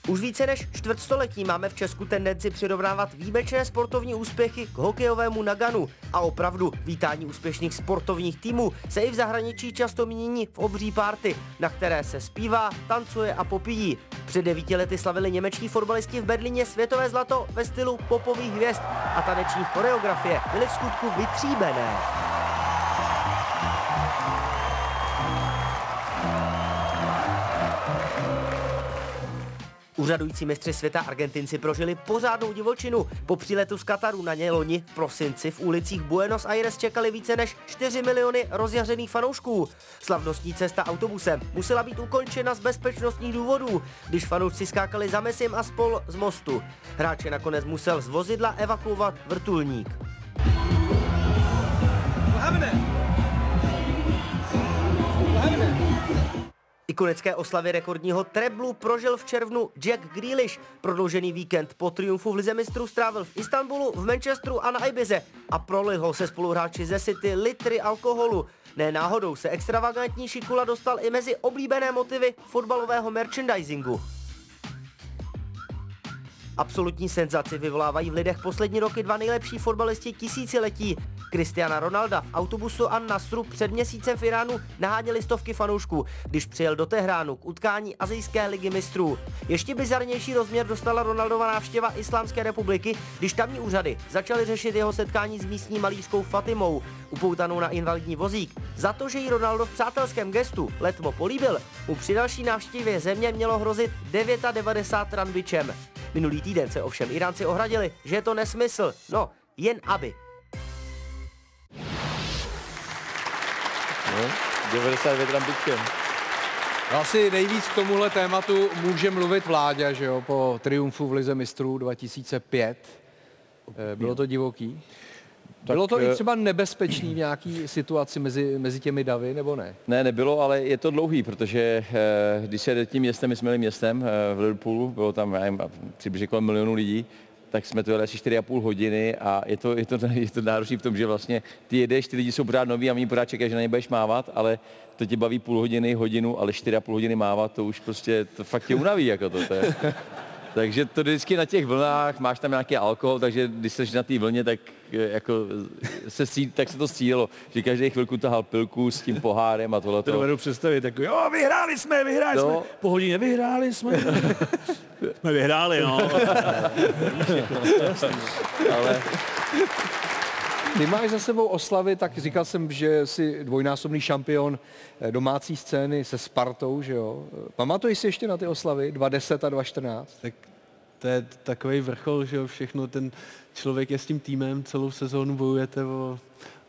Už více než čtvrtstoletí máme v Česku tendenci přirovnávat výjimečné sportovní úspěchy k hokejovému naganu. A opravdu vítání úspěšných sportovních týmů se i v zahraničí často mění v obří párty, na které se zpívá, tancuje a popíjí. Před devíti lety slavili němečtí fotbalisti v Berlíně světové zlato ve stylu popových hvězd a taneční choreografie byly v skutku vytříbené. Úřadující mistři světa Argentinci prožili pořádnou divočinu. Po příletu z Kataru na ně loni v prosinci v ulicích Buenos Aires čekali více než 4 miliony rozjařených fanoušků. Slavnostní cesta autobusem musela být ukončena z bezpečnostních důvodů, když fanoušci skákali za Mesim a spol z mostu. Hráče nakonec musel z vozidla evakuovat vrtulník. Ikonické oslavy rekordního treblu prožil v červnu Jack Grealish. Prodloužený víkend po triumfu v Lize mistrů strávil v Istanbulu, v Manchesteru a na Ibize a prolihl se spoluhráči ze City litry alkoholu. Ne náhodou se extravagantní šikula dostal i mezi oblíbené motivy fotbalového merchandisingu. Absolutní senzaci vyvolávají v lidech poslední roky dva nejlepší fotbalisti tisíciletí. Cristiana Ronalda v autobusu a Nasru před měsícem v Iránu naháněli stovky fanoušků, když přijel do Tehránu k utkání Azijské ligy mistrů. Ještě bizarnější rozměr dostala Ronaldova návštěva Islámské republiky, když tamní úřady začaly řešit jeho setkání s místní malířkou Fatimou, upoutanou na invalidní vozík. Za to, že jí Ronaldo v přátelském gestu letmo políbil, mu při další návštěvě země mělo hrozit 99 ran bičem. Minulý týden se ovšem Iránci ohradili, že je to nesmysl. No, jen aby. No, 99 gram bitkem. No, asi nejvíc k tomuhle tématu může mluvit vládě, že jo, po triumfu v Lize mistrů 2005. Eh, Bylo to divoký? Bylo to i eh, třeba nebezpečný v nějaký situaci mezi, mezi těmi davy, nebo ne? Ne, nebylo, ale je to dlouhý, protože eh, když se tím městem, my jsme měli městem v Liverpoolu, bylo tam já nevím, přibližně kolem milionu lidí, tak jsme to jeli asi 4,5 hodiny a je to, je to, je to náročné v tom, že vlastně ty jedeš, ty lidi jsou pořád noví a oni pořád čekají, že na ně budeš mávat, ale to tě baví půl hodiny, hodinu, ale 4,5 hodiny mávat, to už prostě, to fakt tě unaví, jako to, to je. Takže to vždycky na těch vlnách, máš tam nějaký alkohol, takže když jsi na té vlně, tak eh, jako se stří, tak se to střídalo, že každý chvilku tahal pilku s tím pohárem a tohle. To dovedu představit, tak jo, vyhráli jsme, vyhráli No. jsme, po hodině vyhráli jsme. jsme vyhráli, no. Ale Ty máš za sebou oslavy, tak říkal jsem, že jsi dvojnásobný šampion eh, domácí scény se Spartou, že jo? Pamatuješ si ještě na ty oslavy 2010 a 2014? Tak to je takový vrchol, že jo, všechno, ten člověk je s tím týmem, celou sezónu bojujete o,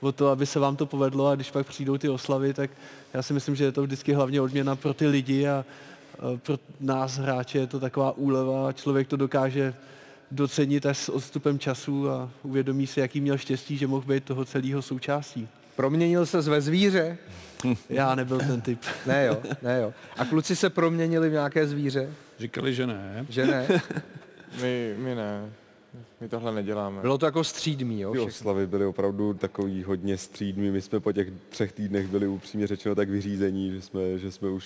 o to, aby se vám to povedlo a když pak přijdou ty oslavy, tak já si myslím, že je to vždycky hlavně odměna pro ty lidi a pro nás hráče je to taková úleva člověk to dokáže docenit až s odstupem času a uvědomí si, jaký měl štěstí, že mohl být toho celého součástí. Proměnil se ve zvíře? Já nebyl ten typ. Ne jo, ne jo. A kluci se proměnili v nějaké zvíře? Říkali, že ne. Že ne? My, my ne. My tohle neděláme. Bylo to jako střídmý, jo? Ty všechno. oslavy byly opravdu takový hodně střídmý. My jsme po těch třech týdnech byli upřímně řečeno tak vyřízení, že jsme, že jsme už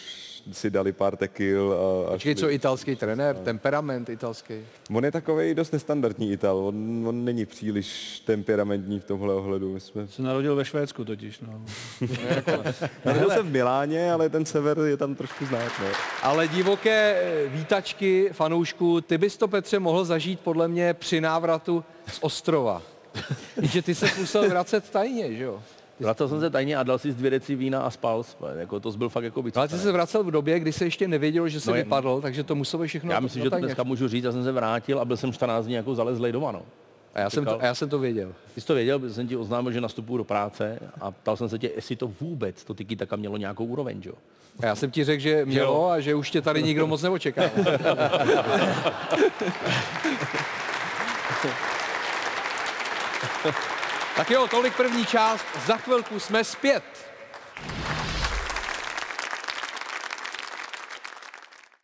si dali pár tekil a, a Počkej, šli. co italský trenér, temperament italský. On je takový dost nestandardní Ital. On, on není příliš temperamentní v tomhle ohledu. My jsme... Se narodil ve Švédsku totiž, no. Narodil jsem v Miláně, ale ten sever je tam trošku znát. No. Ale divoké eh, výtačky fanoušků, ty bys to, Petře, mohl zažít podle mě při návratu z ostrova. že ty se musel vracet tajně, že jo? Vracel jsem se tajně a dal si z dvě deci vína a spal. Jako to byl fakt jako Ale ty se vracel v době, kdy se ještě nevědělo, že se No je- vypadl, takže to muselo všechno Já myslím, že to dneska můžu říct, já jsem se vrátil a byl jsem 14 dní jako zalezlej doma, no. A já jsem to, a já jsem to věděl. Ty jsi to věděl, protože jsem ti oznámil, že nastupuju do práce a ptal jsem se tě, jestli to vůbec, to tiki taka mělo nějakou úroveň, že jo? A já jsem ti řekl, že mělo a že už tě tady nikdo moc neočekává. tak jo, tolik první část. Za chvilku jsme zpět.